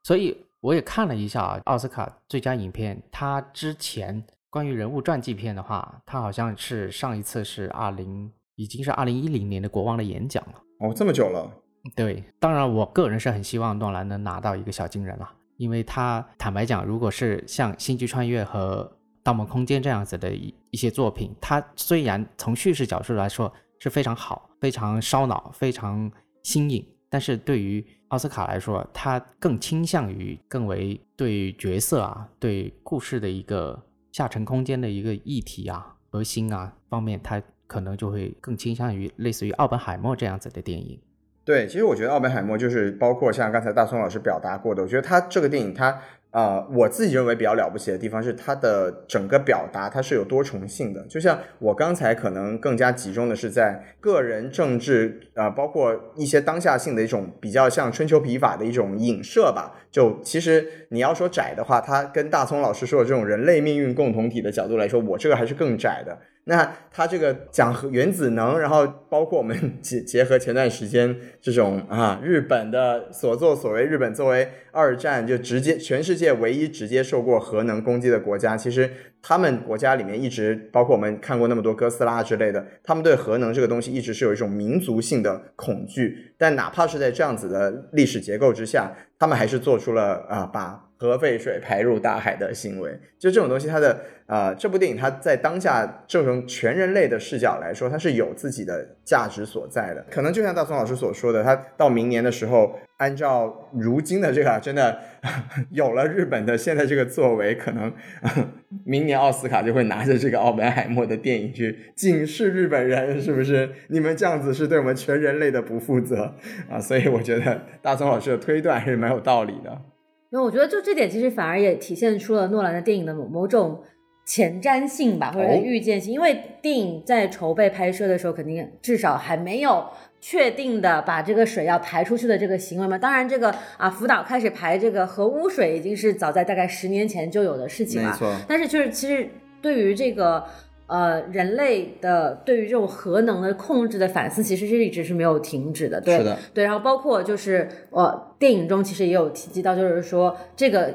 所以我也看了一下啊，奥斯卡最佳影片，他之前关于人物传记片的话，他好像是上一次是二零，已经是二零一零年的国王的演讲了。哦，这么久了。对，当然，我个人是很希望诺兰能拿到一个小金人了，因为他坦白讲，如果是像《星际穿越》和《盗梦空间》这样子的一一些作品，它虽然从叙事角度来说是非常好、非常烧脑、非常新颖，但是对于奥斯卡来说，它更倾向于更为对角色啊、对故事的一个下沉空间的一个议题啊、核心啊方面，它可能就会更倾向于类似于奥本海默这样子的电影。对，其实我觉得奥本海默就是包括像刚才大松老师表达过的，我觉得他这个电影，他呃，我自己认为比较了不起的地方是它的整个表达，它是有多重性的。就像我刚才可能更加集中的是在个人政治啊，包括一些当下性的一种比较像春秋笔法的一种影射吧。就其实你要说窄的话，它跟大葱老师说的这种人类命运共同体的角度来说，我这个还是更窄的。那它这个讲核原子能，然后包括我们结结合前段时间这种啊日本的所作所为，日本作为二战就直接全世界唯一直接受过核能攻击的国家，其实他们国家里面一直包括我们看过那么多哥斯拉之类的，他们对核能这个东西一直是有一种民族性的恐惧。但哪怕是在这样子的历史结构之下，他们还是做出了啊把。核废水排入大海的行为，就这种东西，它的呃，这部电影它在当下这种全人类的视角来说，它是有自己的价值所在的。可能就像大松老师所说的，他到明年的时候，按照如今的这个真的 [LAUGHS] 有了日本的现在这个作为，可能 [LAUGHS] 明年奥斯卡就会拿着这个奥本海默的电影去警示日本人，是不是？你们这样子是对我们全人类的不负责啊！所以我觉得大松老师的推断还是蛮有道理的。因为我觉得，就这点其实反而也体现出了诺兰的电影的某某种前瞻性吧，或者是预见性。因为电影在筹备拍摄的时候，肯定至少还没有确定的把这个水要排出去的这个行为嘛。当然，这个啊，福岛开始排这个核污水，已经是早在大概十年前就有的事情了。没错。但是，就是其实对于这个。呃，人类的对于这种核能的控制的反思，其实是一直是没有停止的。对，是的，对。然后包括就是呃，电影中其实也有提及到，就是说这个。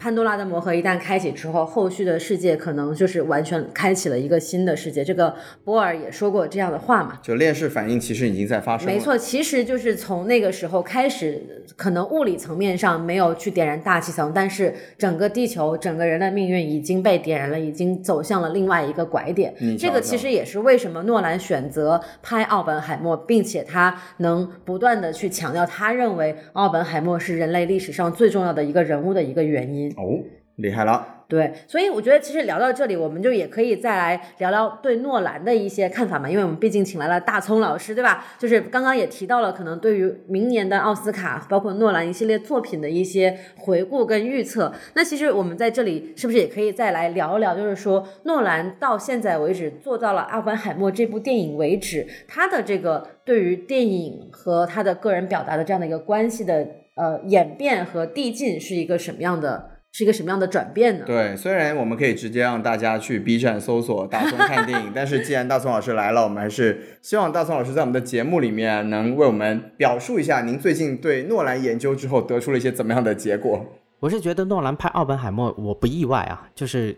潘多拉的魔盒一旦开启之后，后续的世界可能就是完全开启了一个新的世界。这个波尔也说过这样的话嘛？就链式反应其实已经在发生。没错，其实就是从那个时候开始，可能物理层面上没有去点燃大气层，但是整个地球、整个人的命运已经被点燃了，已经走向了另外一个拐点。这个其实也是为什么诺兰选择拍奥本海默，并且他能不断的去强调，他认为奥本海默是人类历史上最重要的一个人物的一个原因。哦，厉害了。对，所以我觉得其实聊到这里，我们就也可以再来聊聊对诺兰的一些看法嘛，因为我们毕竟请来了大葱老师，对吧？就是刚刚也提到了，可能对于明年的奥斯卡，包括诺兰一系列作品的一些回顾跟预测。那其实我们在这里是不是也可以再来聊一聊，就是说诺兰到现在为止做到了《阿凡海默》这部电影为止，他的这个对于电影和他的个人表达的这样的一个关系的呃演变和递进是一个什么样的？是一个什么样的转变呢？对，虽然我们可以直接让大家去 B 站搜索大松看电影，[LAUGHS] 但是既然大松老师来了，我们还是希望大松老师在我们的节目里面能为我们表述一下您最近对诺兰研究之后得出了一些怎么样的结果。我是觉得诺兰拍《奥本海默》，我不意外啊，就是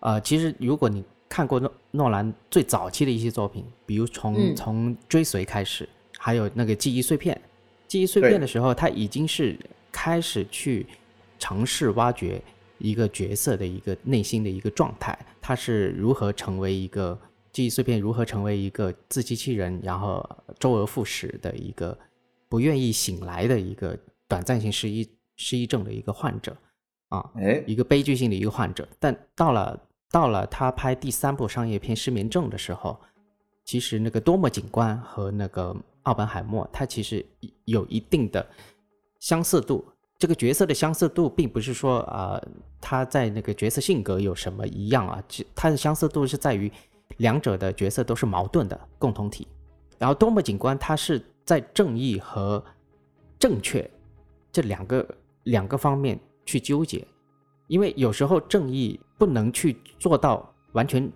呃，其实如果你看过诺诺兰最早期的一些作品，比如从从追随开始，还有那个记忆碎片，记忆碎片的时候，他已经是开始去。尝试挖掘一个角色的一个内心的一个状态，他是如何成为一个记忆碎片，如何成为一个自欺欺人，然后周而复始的一个不愿意醒来的一个短暂性失忆失忆症的一个患者啊，哎，一个悲剧性的一个患者。但到了到了他拍第三部商业片《失眠症》的时候，其实那个多么警官和那个奥本海默，他其实有一定的相似度。这个角色的相似度，并不是说啊，他在那个角色性格有什么一样啊，他的相似度是在于两者的角色都是矛盾的共同体。然后多么警官，他是在正义和正确这两个两个方面去纠结，因为有时候正义不能去做到完全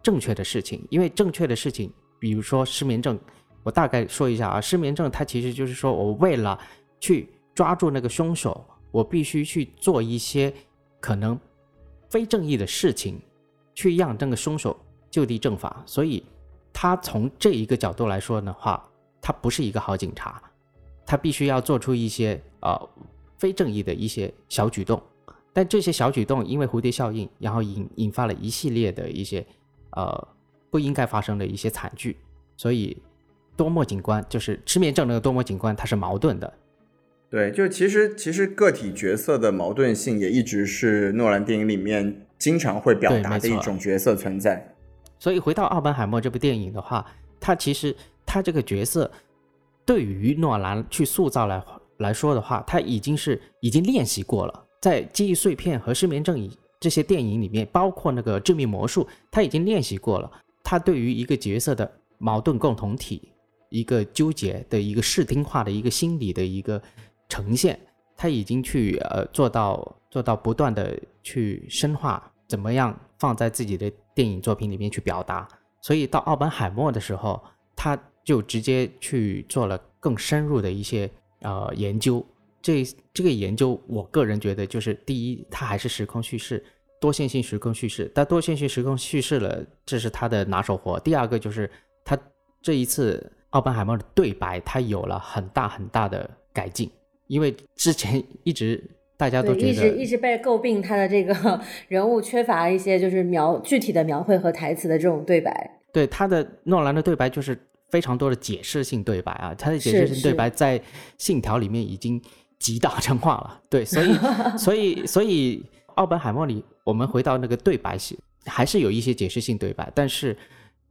正确的事情，因为正确的事情，比如说失眠症，我大概说一下啊，失眠症它其实就是说我为了去。抓住那个凶手，我必须去做一些可能非正义的事情，去让那个凶手就地正法。所以，他从这一个角度来说的话，他不是一个好警察，他必须要做出一些呃非正义的一些小举动。但这些小举动因为蝴蝶效应，然后引引发了一系列的一些呃不应该发生的一些惨剧。所以，多莫警官就是失眠症那个多莫警官，他是矛盾的。对，就其实其实个体角色的矛盾性也一直是诺兰电影里面经常会表达的一种角色存在。所以回到《奥本海默》这部电影的话，他其实他这个角色对于诺兰去塑造来来说的话，他已经是已经练习过了。在《记忆碎片》和《失眠症》这些电影里面，包括那个《致命魔术》，他已经练习过了。他对于一个角色的矛盾共同体、一个纠结的一个视听化的一个心理的一个。呈现，他已经去呃做到做到不断的去深化，怎么样放在自己的电影作品里面去表达，所以到奥本海默的时候，他就直接去做了更深入的一些呃研究。这这个研究，我个人觉得就是第一，它还是时空叙事，多线性时空叙事。但多线性时空叙事了，这是他的拿手活。第二个就是他这一次奥本海默的对白，他有了很大很大的改进，因为之前 [LAUGHS] 一直大家都觉得一直一直被诟病他的这个 [LAUGHS] 人物缺乏一些就是描具体的描绘和台词的这种对白。对他的诺兰的对白就是非常多的解释性对白啊，他的解释性对白在《信条》里面已经极大成化了。对，所以 [LAUGHS] 所以所以奥本海默里，我们回到那个对白戏，还是有一些解释性对白，但是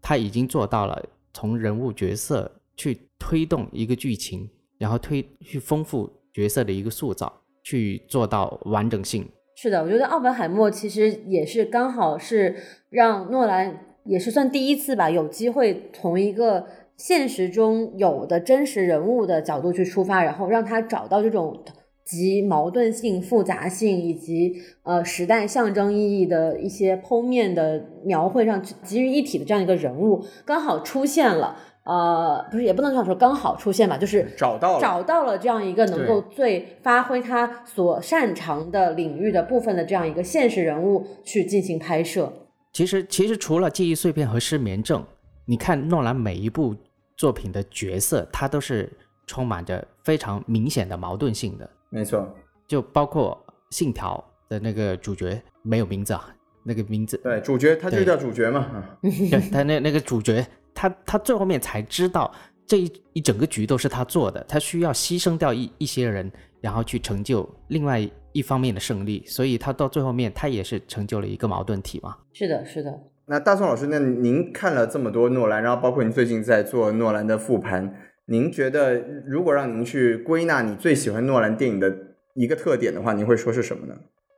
他已经做到了从人物角色去推动一个剧情，然后推去丰富角色的一个塑造，去做到完整性。是的，我觉得奥本海默其实也是刚好是让诺兰也是算第一次吧，有机会从一个现实中有的真实人物的角度去出发，然后让他找到这种集矛盾性、复杂性以及呃时代象征意义的一些剖面的描绘上集于一体的这样一个人物，刚好出现了。呃，不是，也不能这样说，刚好出现吧，就是找到了找到了这样一个能够最发挥他所擅长的领域的部分的这样一个现实人物去进行拍摄。其实，其实除了记忆碎片和失眠症，你看诺兰每一部作品的角色，他都是充满着非常明显的矛盾性的。没错，就包括《信条》的那个主角没有名字啊，那个名字，对，主角他就叫主角嘛，[LAUGHS] [LAUGHS] 他那那个主角，他他最后面才知道这一一整个局都是他做的，他需要牺牲掉一一些人，然后去成就另外一方面的胜利，所以他到最后面他也是成就了一个矛盾体嘛。是的，是的。那大宋老师，那您看了这么多诺兰，然后包括您最近在做诺兰的复盘，您觉得如果让您去归纳你最喜欢诺兰电影的一个特点的话，您会说是什么呢？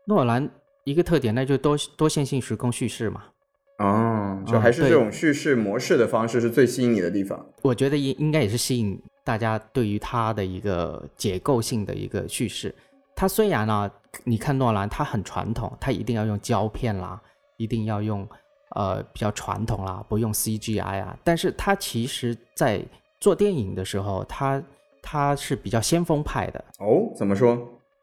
诺兰一个特点，那就多多线性时空叙事嘛。哦，就嗯还是这种叙事模式的方式是最吸引你的地方。我觉得应应该也是吸引大家对于它的一个结构性的一个叙事。它虽然呢，你看诺兰，他很传统，他一定要用胶片啦，一定要用呃比较传统啦，不用 CGI 啊，但是他其实在做电影的时候，他他是比较先锋派的哦，怎么说？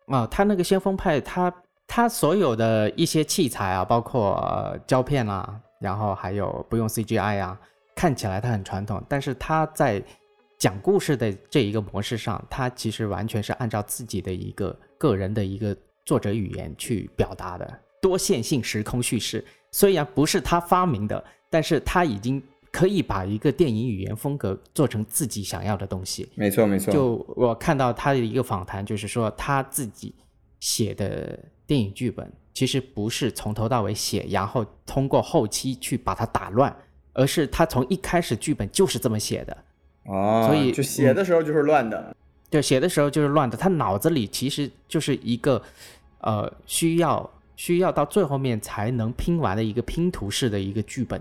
啊、他那个先锋派，他他所有的一些器材啊，包括、呃、胶片啊，然后还有不用 CGI 啊，看起来它很传统，但是他在讲故事的这一个模式上，他其实完全是按照自己的一个个人的一个作者语言去表达的多线性时空叙事。虽然不是他发明的，但是他已经可以把一个电影语言风格做成自己想要的东西。没错，没错。就我看到他的一个访谈，就是说他自己写的电影剧本，其实不是从头到尾写，然后通过后期去把它打乱，而是他从一开始剧本就是这么写的。哦，所以就写的时候就是乱的。对，写的时候就是乱的，他脑子里其实就是一个呃需要需要到最后面才能拼完的一个拼图式的一个剧本，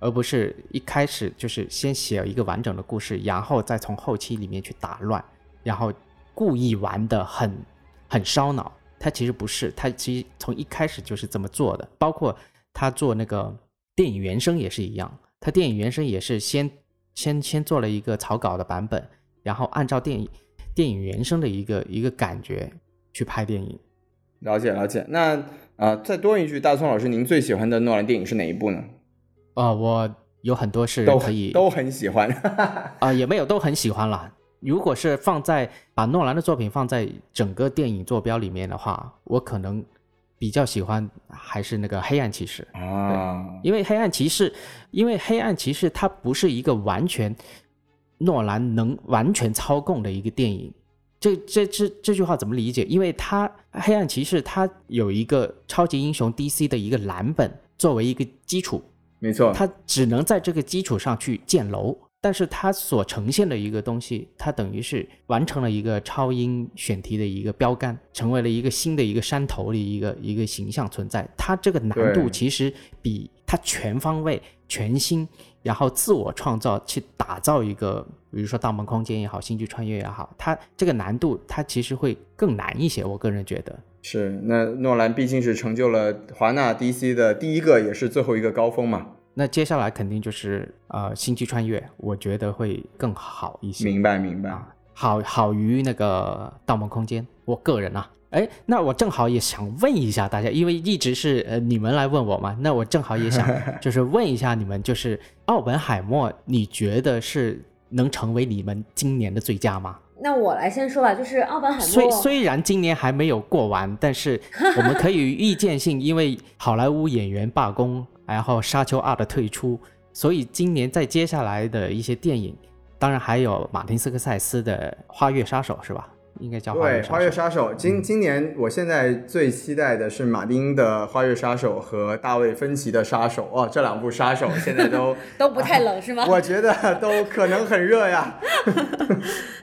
而不是一开始就是先写一个完整的故事，然后再从后期里面去打乱，然后故意玩的很很烧脑。他其实不是，他其实从一开始就是这么做的，包括他做那个电影原声也是一样，他电影原声也是先先先做了一个草稿的版本，然后按照电影电影原声的一个一个感觉去拍电影。了解了解。那啊、呃再多问一句，大宋老师，您最喜欢的诺兰电影是哪一部呢？呃，我有很多是都可以都很喜欢。[LAUGHS] 啊、也没有都很喜欢啦。如果是放在把诺兰的作品放在整个电影坐标里面的话，我可能比较喜欢还是那个《黑暗骑士》。啊，因为黑暗骑士，因为黑暗骑士它不是一个完全诺兰能完全操控的一个电影。这这这这句话怎么理解？因为它黑暗骑士它有一个超级英雄 DC 的一个蓝本作为一个基础，没错，它只能在这个基础上去建楼。但是它所呈现的一个东西，它等于是完成了一个超英选题的一个标杆，成为了一个新的一个山头的一个一个形象存在。它这个难度其实比它全方位、全新，然后自我创造去打造一个，比如说《盗梦空间》也好，《星际穿越》也好，它这个难度它其实会更难一些。我个人觉得，是那诺兰毕竟是成就了华纳 DC 的第一个也是最后一个高峰嘛。那接下来肯定就是呃《星际穿越》，我觉得会更好一些。明白明白。啊，好好于那个《盗梦空间》，我个人啊，哎，那我正好也想问一下大家，因为一直是呃你们来问我嘛，那我正好也想 [LAUGHS] 就是问一下你们，就是奥本海默，你觉得是能成为你们今年的最佳吗？那我来先说吧，就是奥本海默。虽虽然今年还没有过完，但是我们可以预见性，因为好莱坞演员罢工，然后《沙丘二》的退出，所以今年在接下来的一些电影，当然还有马丁斯科塞斯的《花月杀手》，是吧？应该叫花对，《月杀手。花月杀手》今今年我现在最期待的是马丁的《花月杀手》和大卫芬奇的《杀手》哦，这两部杀手 [LAUGHS] 现在都 [LAUGHS] 都不太冷是吗？[LAUGHS] 我觉得都可能很热呀。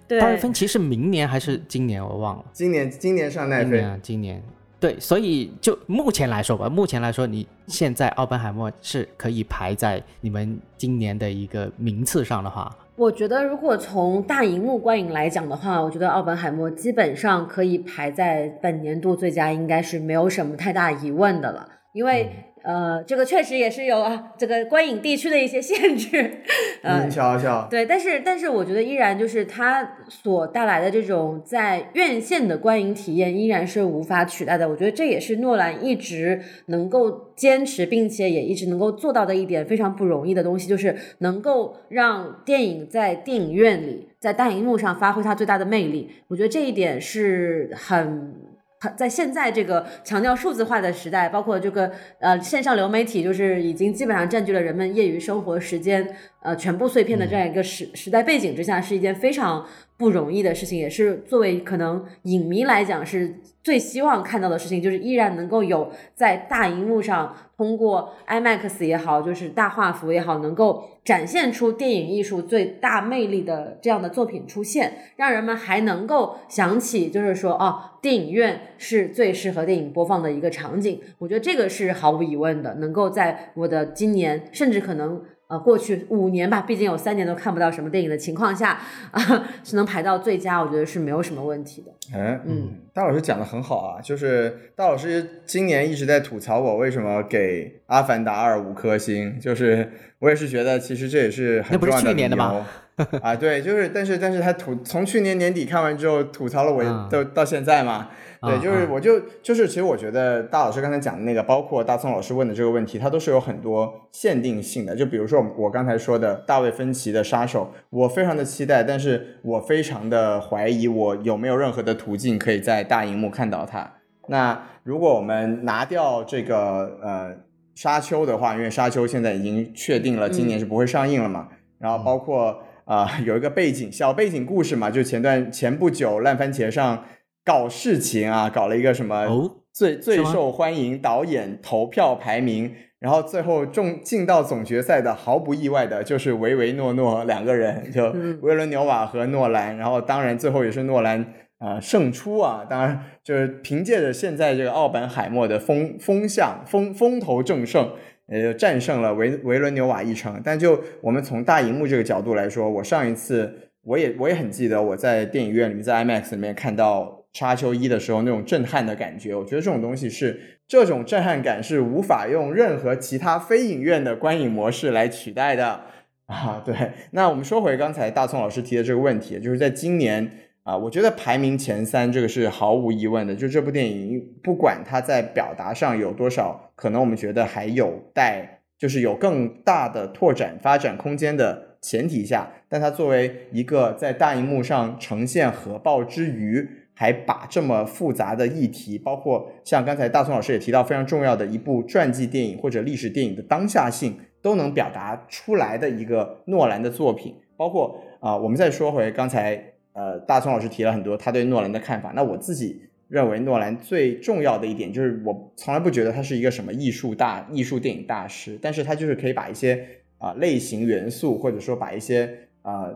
对，大卫芬奇是明年还是今年？我忘了。今年今年上奈飞今年，啊，今年。对，所以就目前来说吧，目前来说，你现在奥本海默是可以排在你们今年的一个名次上的话，我觉得如果从大荧幕观影来讲的话，我觉得奥本海默基本上可以排在本年度最佳，应该是没有什么太大疑问的了，因为。呃，这个确实也是有啊，这个观影地区的一些限制，呃您，瞧瞧，对，但是但是我觉得依然就是它所带来的这种在院线的观影体验依然是无法取代的。我觉得这也是诺兰一直能够坚持，并且也一直能够做到的一点非常不容易的东西，就是能够让电影在电影院里，在大荧幕上发挥它最大的魅力。我觉得这一点是很。在现在这个强调数字化的时代，包括这个呃线上流媒体，就是已经基本上占据了人们业余生活时间呃全部碎片的这样一个时、时代背景之下，是一件非常不容易的事情，也是作为可能影迷来讲是最希望看到的事情，就是依然能够有在大荧幕上通过 IMAX 也好，就是大画幅也好，能够展现出电影艺术最大魅力的这样的作品出现，让人们还能够想起，就是说哦，电影院是最适合电影播放的一个场景。我觉得这个是毫无疑问的，能够在我的今年，甚至可能。呃，过去五年吧，毕竟有三年都看不到什么电影的情况下，啊，是能排到最佳，我觉得是没有什么问题的。嗯嗯，大老师讲的很好啊，就是大老师今年一直在吐槽我为什么给《阿凡达二》五颗星，就是我也是觉得其实这也是很那不是重要的去年的吗 [LAUGHS] 啊，对，就是但是但是他吐从去年年底看完之后吐槽了我啊都到现在嘛，对，就是我就就是其实我觉得大老师刚才讲的那个，包括大聪老师问的这个问题，它都是有很多限定性的。就比如说我刚才说的大卫芬奇的杀手，我非常的期待，但是我非常的怀疑我有没有任何的途径可以在大荧幕看到它。那如果我们拿掉这个呃沙丘的话，因为沙丘现在已经确定了今年是不会上映了嘛，然后包括啊、呃有一个背景小背景故事嘛，就前段前不久烂番茄上搞事情啊，搞了一个什么哦？最最受欢迎导演投票排名，然后最后中进到总决赛的，毫不意外的就是唯唯诺诺两个人，就嗯。维伦纽瓦和诺兰，然后当然最后也是诺兰啊、呃胜出啊，当然就是凭借着现在这个奥本海默的风风向风风头正盛。呃，战胜了维维伦纽瓦一城，但就我们从大荧幕这个角度来说，我上一次我也我也很记得我在电影院里面，在 IMAX 里面看到《沙丘一》的时候那种震撼的感觉，我觉得这种东西是这种震撼感是无法用任何其他非影院的观影模式来取代的啊。对，那我们说回刚才大葱老师提的这个问题，就是在今年啊，我觉得排名前三这个是毫无疑问的。就这部电影，不管它在表达上有多少，可能我们觉得还有待，就是有更大的拓展发展空间的前提下，但它作为一个在大荧幕上呈现核爆之余，还把这么复杂的议题，包括像刚才大葱老师也提到非常重要的一部传记电影或者历史电影的当下性，都能表达出来的一个诺兰的作品，包括啊、我们再说回刚才呃大葱老师提了很多他对诺兰的看法，那我自己认为诺兰最重要的一点就是我从来不觉得他是一个什么艺术大艺术电影大师，但是他就是可以把一些啊、类型元素或者说把一些啊、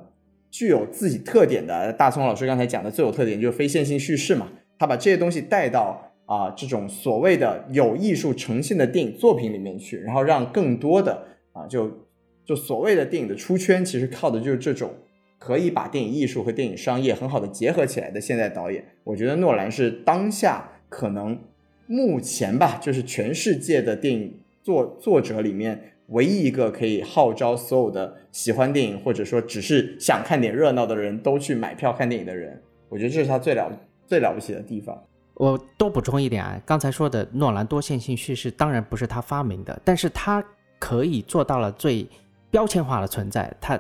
具有自己特点的，大葱老师刚才讲的最有特点就是非线性叙事嘛，他把这些东西带到啊、这种所谓的有艺术呈现的电影作品里面去，然后让更多的啊就就所谓的电影的出圈，其实靠的就是这种可以把电影艺术和电影商业很好的结合起来的现代导演。我觉得诺兰是当下可能目前吧，就是全世界的电影作作者里面唯一一个可以号召所有的喜欢电影或者说只是想看点热闹的人都去买票看电影的人。我觉得这是他最了最了不起的地方。我多补充一点啊，刚才说的诺兰多线性叙事当然不是他发明的，但是他可以做到了最标签化的存在，他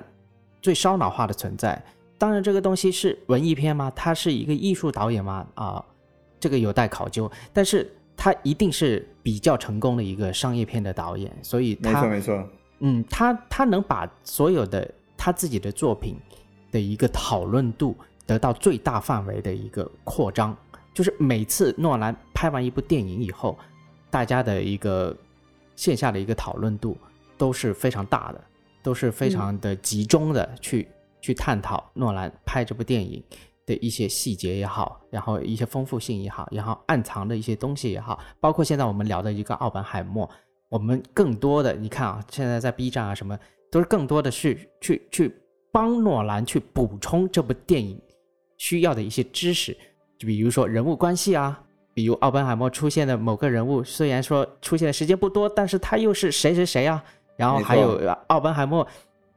最烧脑化的存在。当然，这个东西是文艺片吗？他是一个艺术导演吗？啊，这个有待考究。但是他一定是比较成功的一个商业片的导演，所以没错没错，嗯，他他能把所有的他自己的作品的一个讨论度得到最大范围的一个扩张，就是每次诺兰拍完一部电影以后，大家的一个线下的一个讨论度都是非常大的，都是非常的集中的去。去探讨诺兰拍这部电影的一些细节也好，然后一些丰富性也好，然后暗藏的一些东西也好，包括现在我们聊的一个奥本海默，我们更多的你看啊，现在在 B 站啊什么，都是更多的是去去帮诺兰去补充这部电影需要的一些知识，就比如说人物关系啊，比如奥本海默出现的某个人物，虽然说出现的时间不多，但是他又是谁谁谁啊，然后还有奥本海默，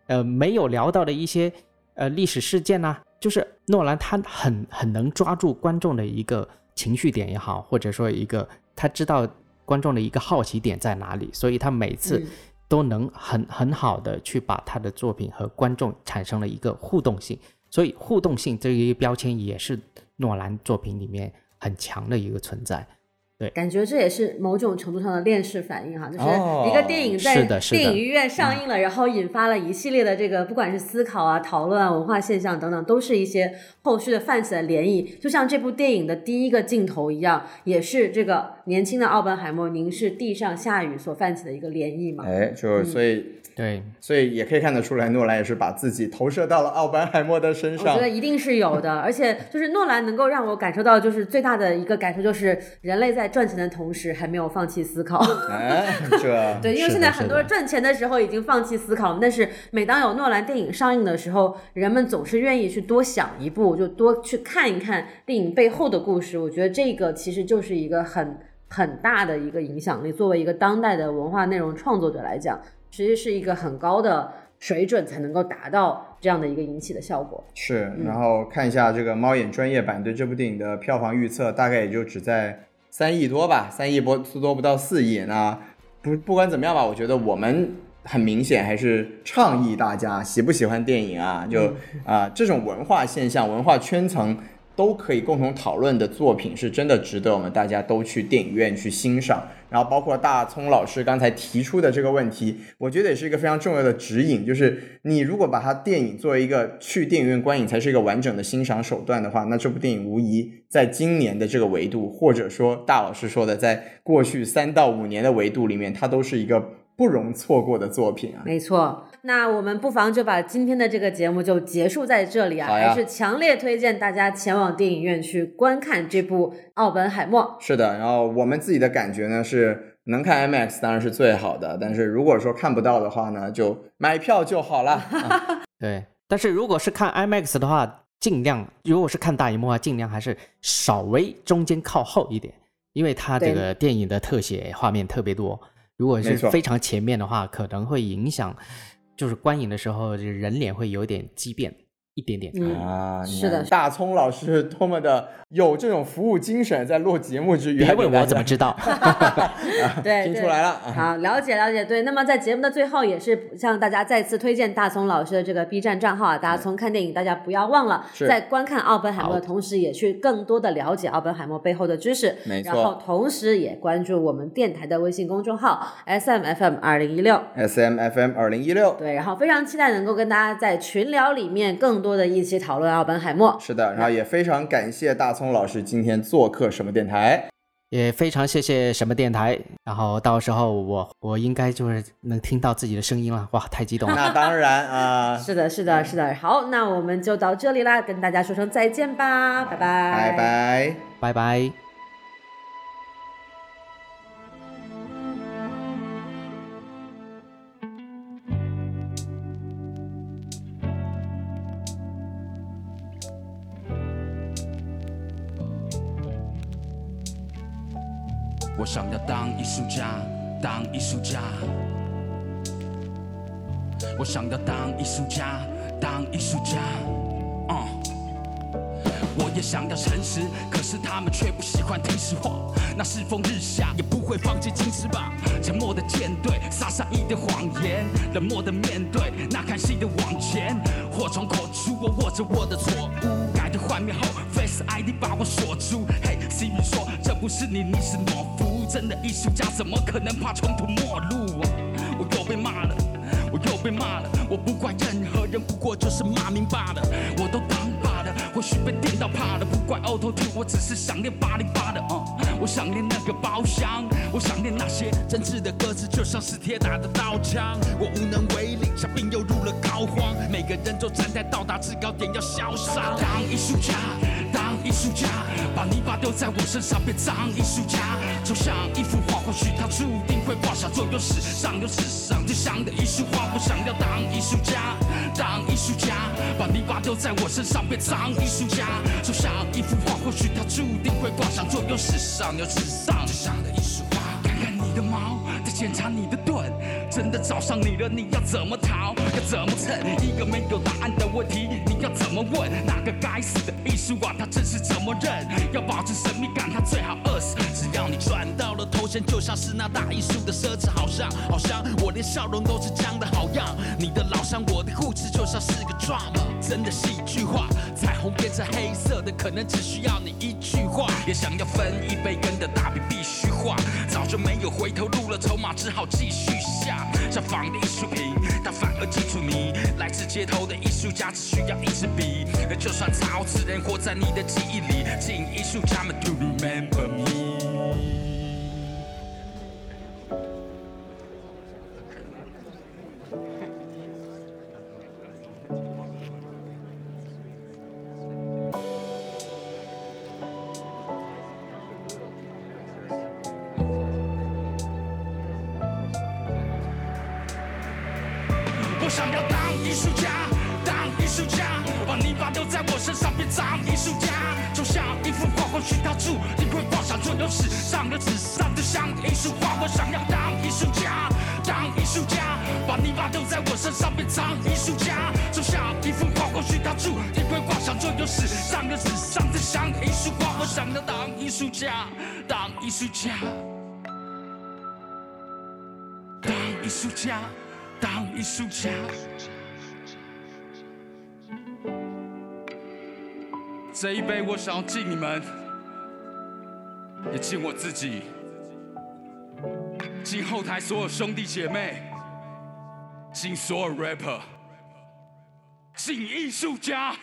呃，没有聊到的一些。呃，历史事件呢，就是诺兰他很很能抓住观众的一个情绪点也好，或者说一个他知道观众的一个好奇点在哪里，所以他每次都能很很好的去把他的作品和观众产生了一个互动性，所以互动性这一个标签也是诺兰作品里面很强的一个存在。对，感觉这也是某种程度上的链式反应哈，就是一个电影在电影院上映了，然后引发了一系列的这个不管是思考啊、讨论啊、文化现象等等，都是一些后续的泛起的涟漪。就像这部电影的第一个镜头一样，也是这个年轻的奥本海默凝视地上下雨所泛起的一个涟漪嘛。哎，就所以。对，所以也可以看得出来，诺兰也是把自己投射到了奥本海默的身上。我觉得一定是有的，而且就是诺兰能够让我感受到，就是最大的一个感受就是，人类在赚钱的同时还没有放弃思考。哎，这 [LAUGHS] 对，因为现在很多人赚钱的时候已经放弃思考，但是每当有诺兰电影上映的时候，人们总是愿意去多想一步，就多去看一看电影背后的故事。我觉得这个其实就是一个很很大的一个影响力。作为一个当代的文化内容创作者来讲。其实是一个很高的水准才能够达到这样的一个引起的效果。是，然后看一下这个猫眼专业版对这部电影的票房预测，大概也就只在三亿多吧，三亿多多不到四亿。那不不管怎么样吧，我觉得我们很明显还是倡议大家喜不喜欢电影啊，就啊这种文化现象、文化圈层。都可以共同讨论的作品，是真的值得我们大家都去电影院去欣赏。然后，包括大葱老师刚才提出的这个问题，我觉得也是一个非常重要的指引。就是你如果把它电影作为一个去电影院观影才是一个完整的欣赏手段的话，那这部电影无疑在今年的这个维度，或者说大老师说的，在过去三到五年的维度里面，它都是一个不容错过的作品啊。没错。那我们不妨就把今天的这个节目就结束在这里啊！还是强烈推荐大家前往电影院去观看这部《奥本海默》。是的，然后我们自己的感觉呢是，能看 IMAX 当然是最好的，但是如果说看不到的话呢，就买票就好了。[LAUGHS] 对，但是如果是看 IMAX 的话，尽量如果是看大荧幕啊，尽量还是稍微中间靠后一点，因为它这个电影的特写画面特别多，如果是非常前面的话，可能会影响。就是观影的时候，人脸会有点畸变。一点点啊，是的，大葱老师多么的有这种服务精神，在录节目之余，别问我怎么知道，[LAUGHS] 对，听出来了，好，了解了解，对。那么在节目的最后，也是向大家再次推荐大葱老师的这个 B 站账号啊，大家从看电影，大家不要忘了，在观看奥本海默的同时，也去更多的了解奥本海默背后的知识，没错。然后同时也关注我们电台的微信公众号 S M F M 二零一六，S M F M 二零一六，对，然后非常期待能够跟大家在群聊里面更。多的一起讨论奥本海默，是的，然后也非常感谢大葱老师今天做客什么电台，也非常谢谢什么电台，然后到时候我我应该就是能听到自己的声音了，哇，太激动了。那当然啊，[LAUGHS] 是的，是的，是的，好，那我们就到这里啦，跟大家说声再见吧，拜拜，拜拜，拜拜。我想要当艺术家，当艺术家。我想要当艺术家，当艺术家。嗯。我也想要诚实，可是他们却不喜欢听实话。那世风日下，也不会放弃矜持吧？沉默的舰队，撒上一的谎言，冷漠的面对，那看戏的往前。祸从口出，我握着我的错误，改头换面后，Face ID 把我锁住。嘿，Siri 说这不是你，你是懦夫。真的艺术家怎么可能怕穷途末路？我又被骂了，又被骂了，我不怪任何人，不过就是骂名罢了。我都当爸了，或许被电到怕了，不怪 auto t 我只是想念八零八的。嗯，我想念那个包厢，我想念那些真挚的歌词，就像是铁打的刀枪。我无能为力，小病又入了膏肓。每个人都站在到达制高点要潇洒，当艺术家。当艺术家，把泥巴丢在我身上变脏。艺术家就像一幅画，或许它注定会挂上，就有史上有史上最香的一束花。我想要当艺术家，当艺术家，把泥巴丢在我身上变脏。艺术家就像一幅画，或许它注定会挂上，就有史上有史上最香的一束花。看看你的毛，检查你的盾，真的找上你了，你要怎么逃？要怎么蹭？一个没有答案的问题，你要怎么问？那个该死的艺术啊，他真是怎么认？要保持神秘感，他最好饿死。只要你赚到了头衔，就像。是那大艺术的奢侈，好像。好像。我连笑容都是僵的好样。你的老乡，我的故事就像。是个 drama，真的戏剧化。彩虹变成黑色的，可能只需要你一句话。也想要分一杯羹的大饼必须画，早就没有回头路了，筹码只好继续下。像仿的艺术品，但反而记住你。来自街头的艺术家，只需要一支笔，就算曹此人活在你的记忆里，请艺术家们 to remember 这一杯我想要敬你们，也敬我自己，敬后台所有兄弟姐妹，敬所有 rapper，敬艺术家。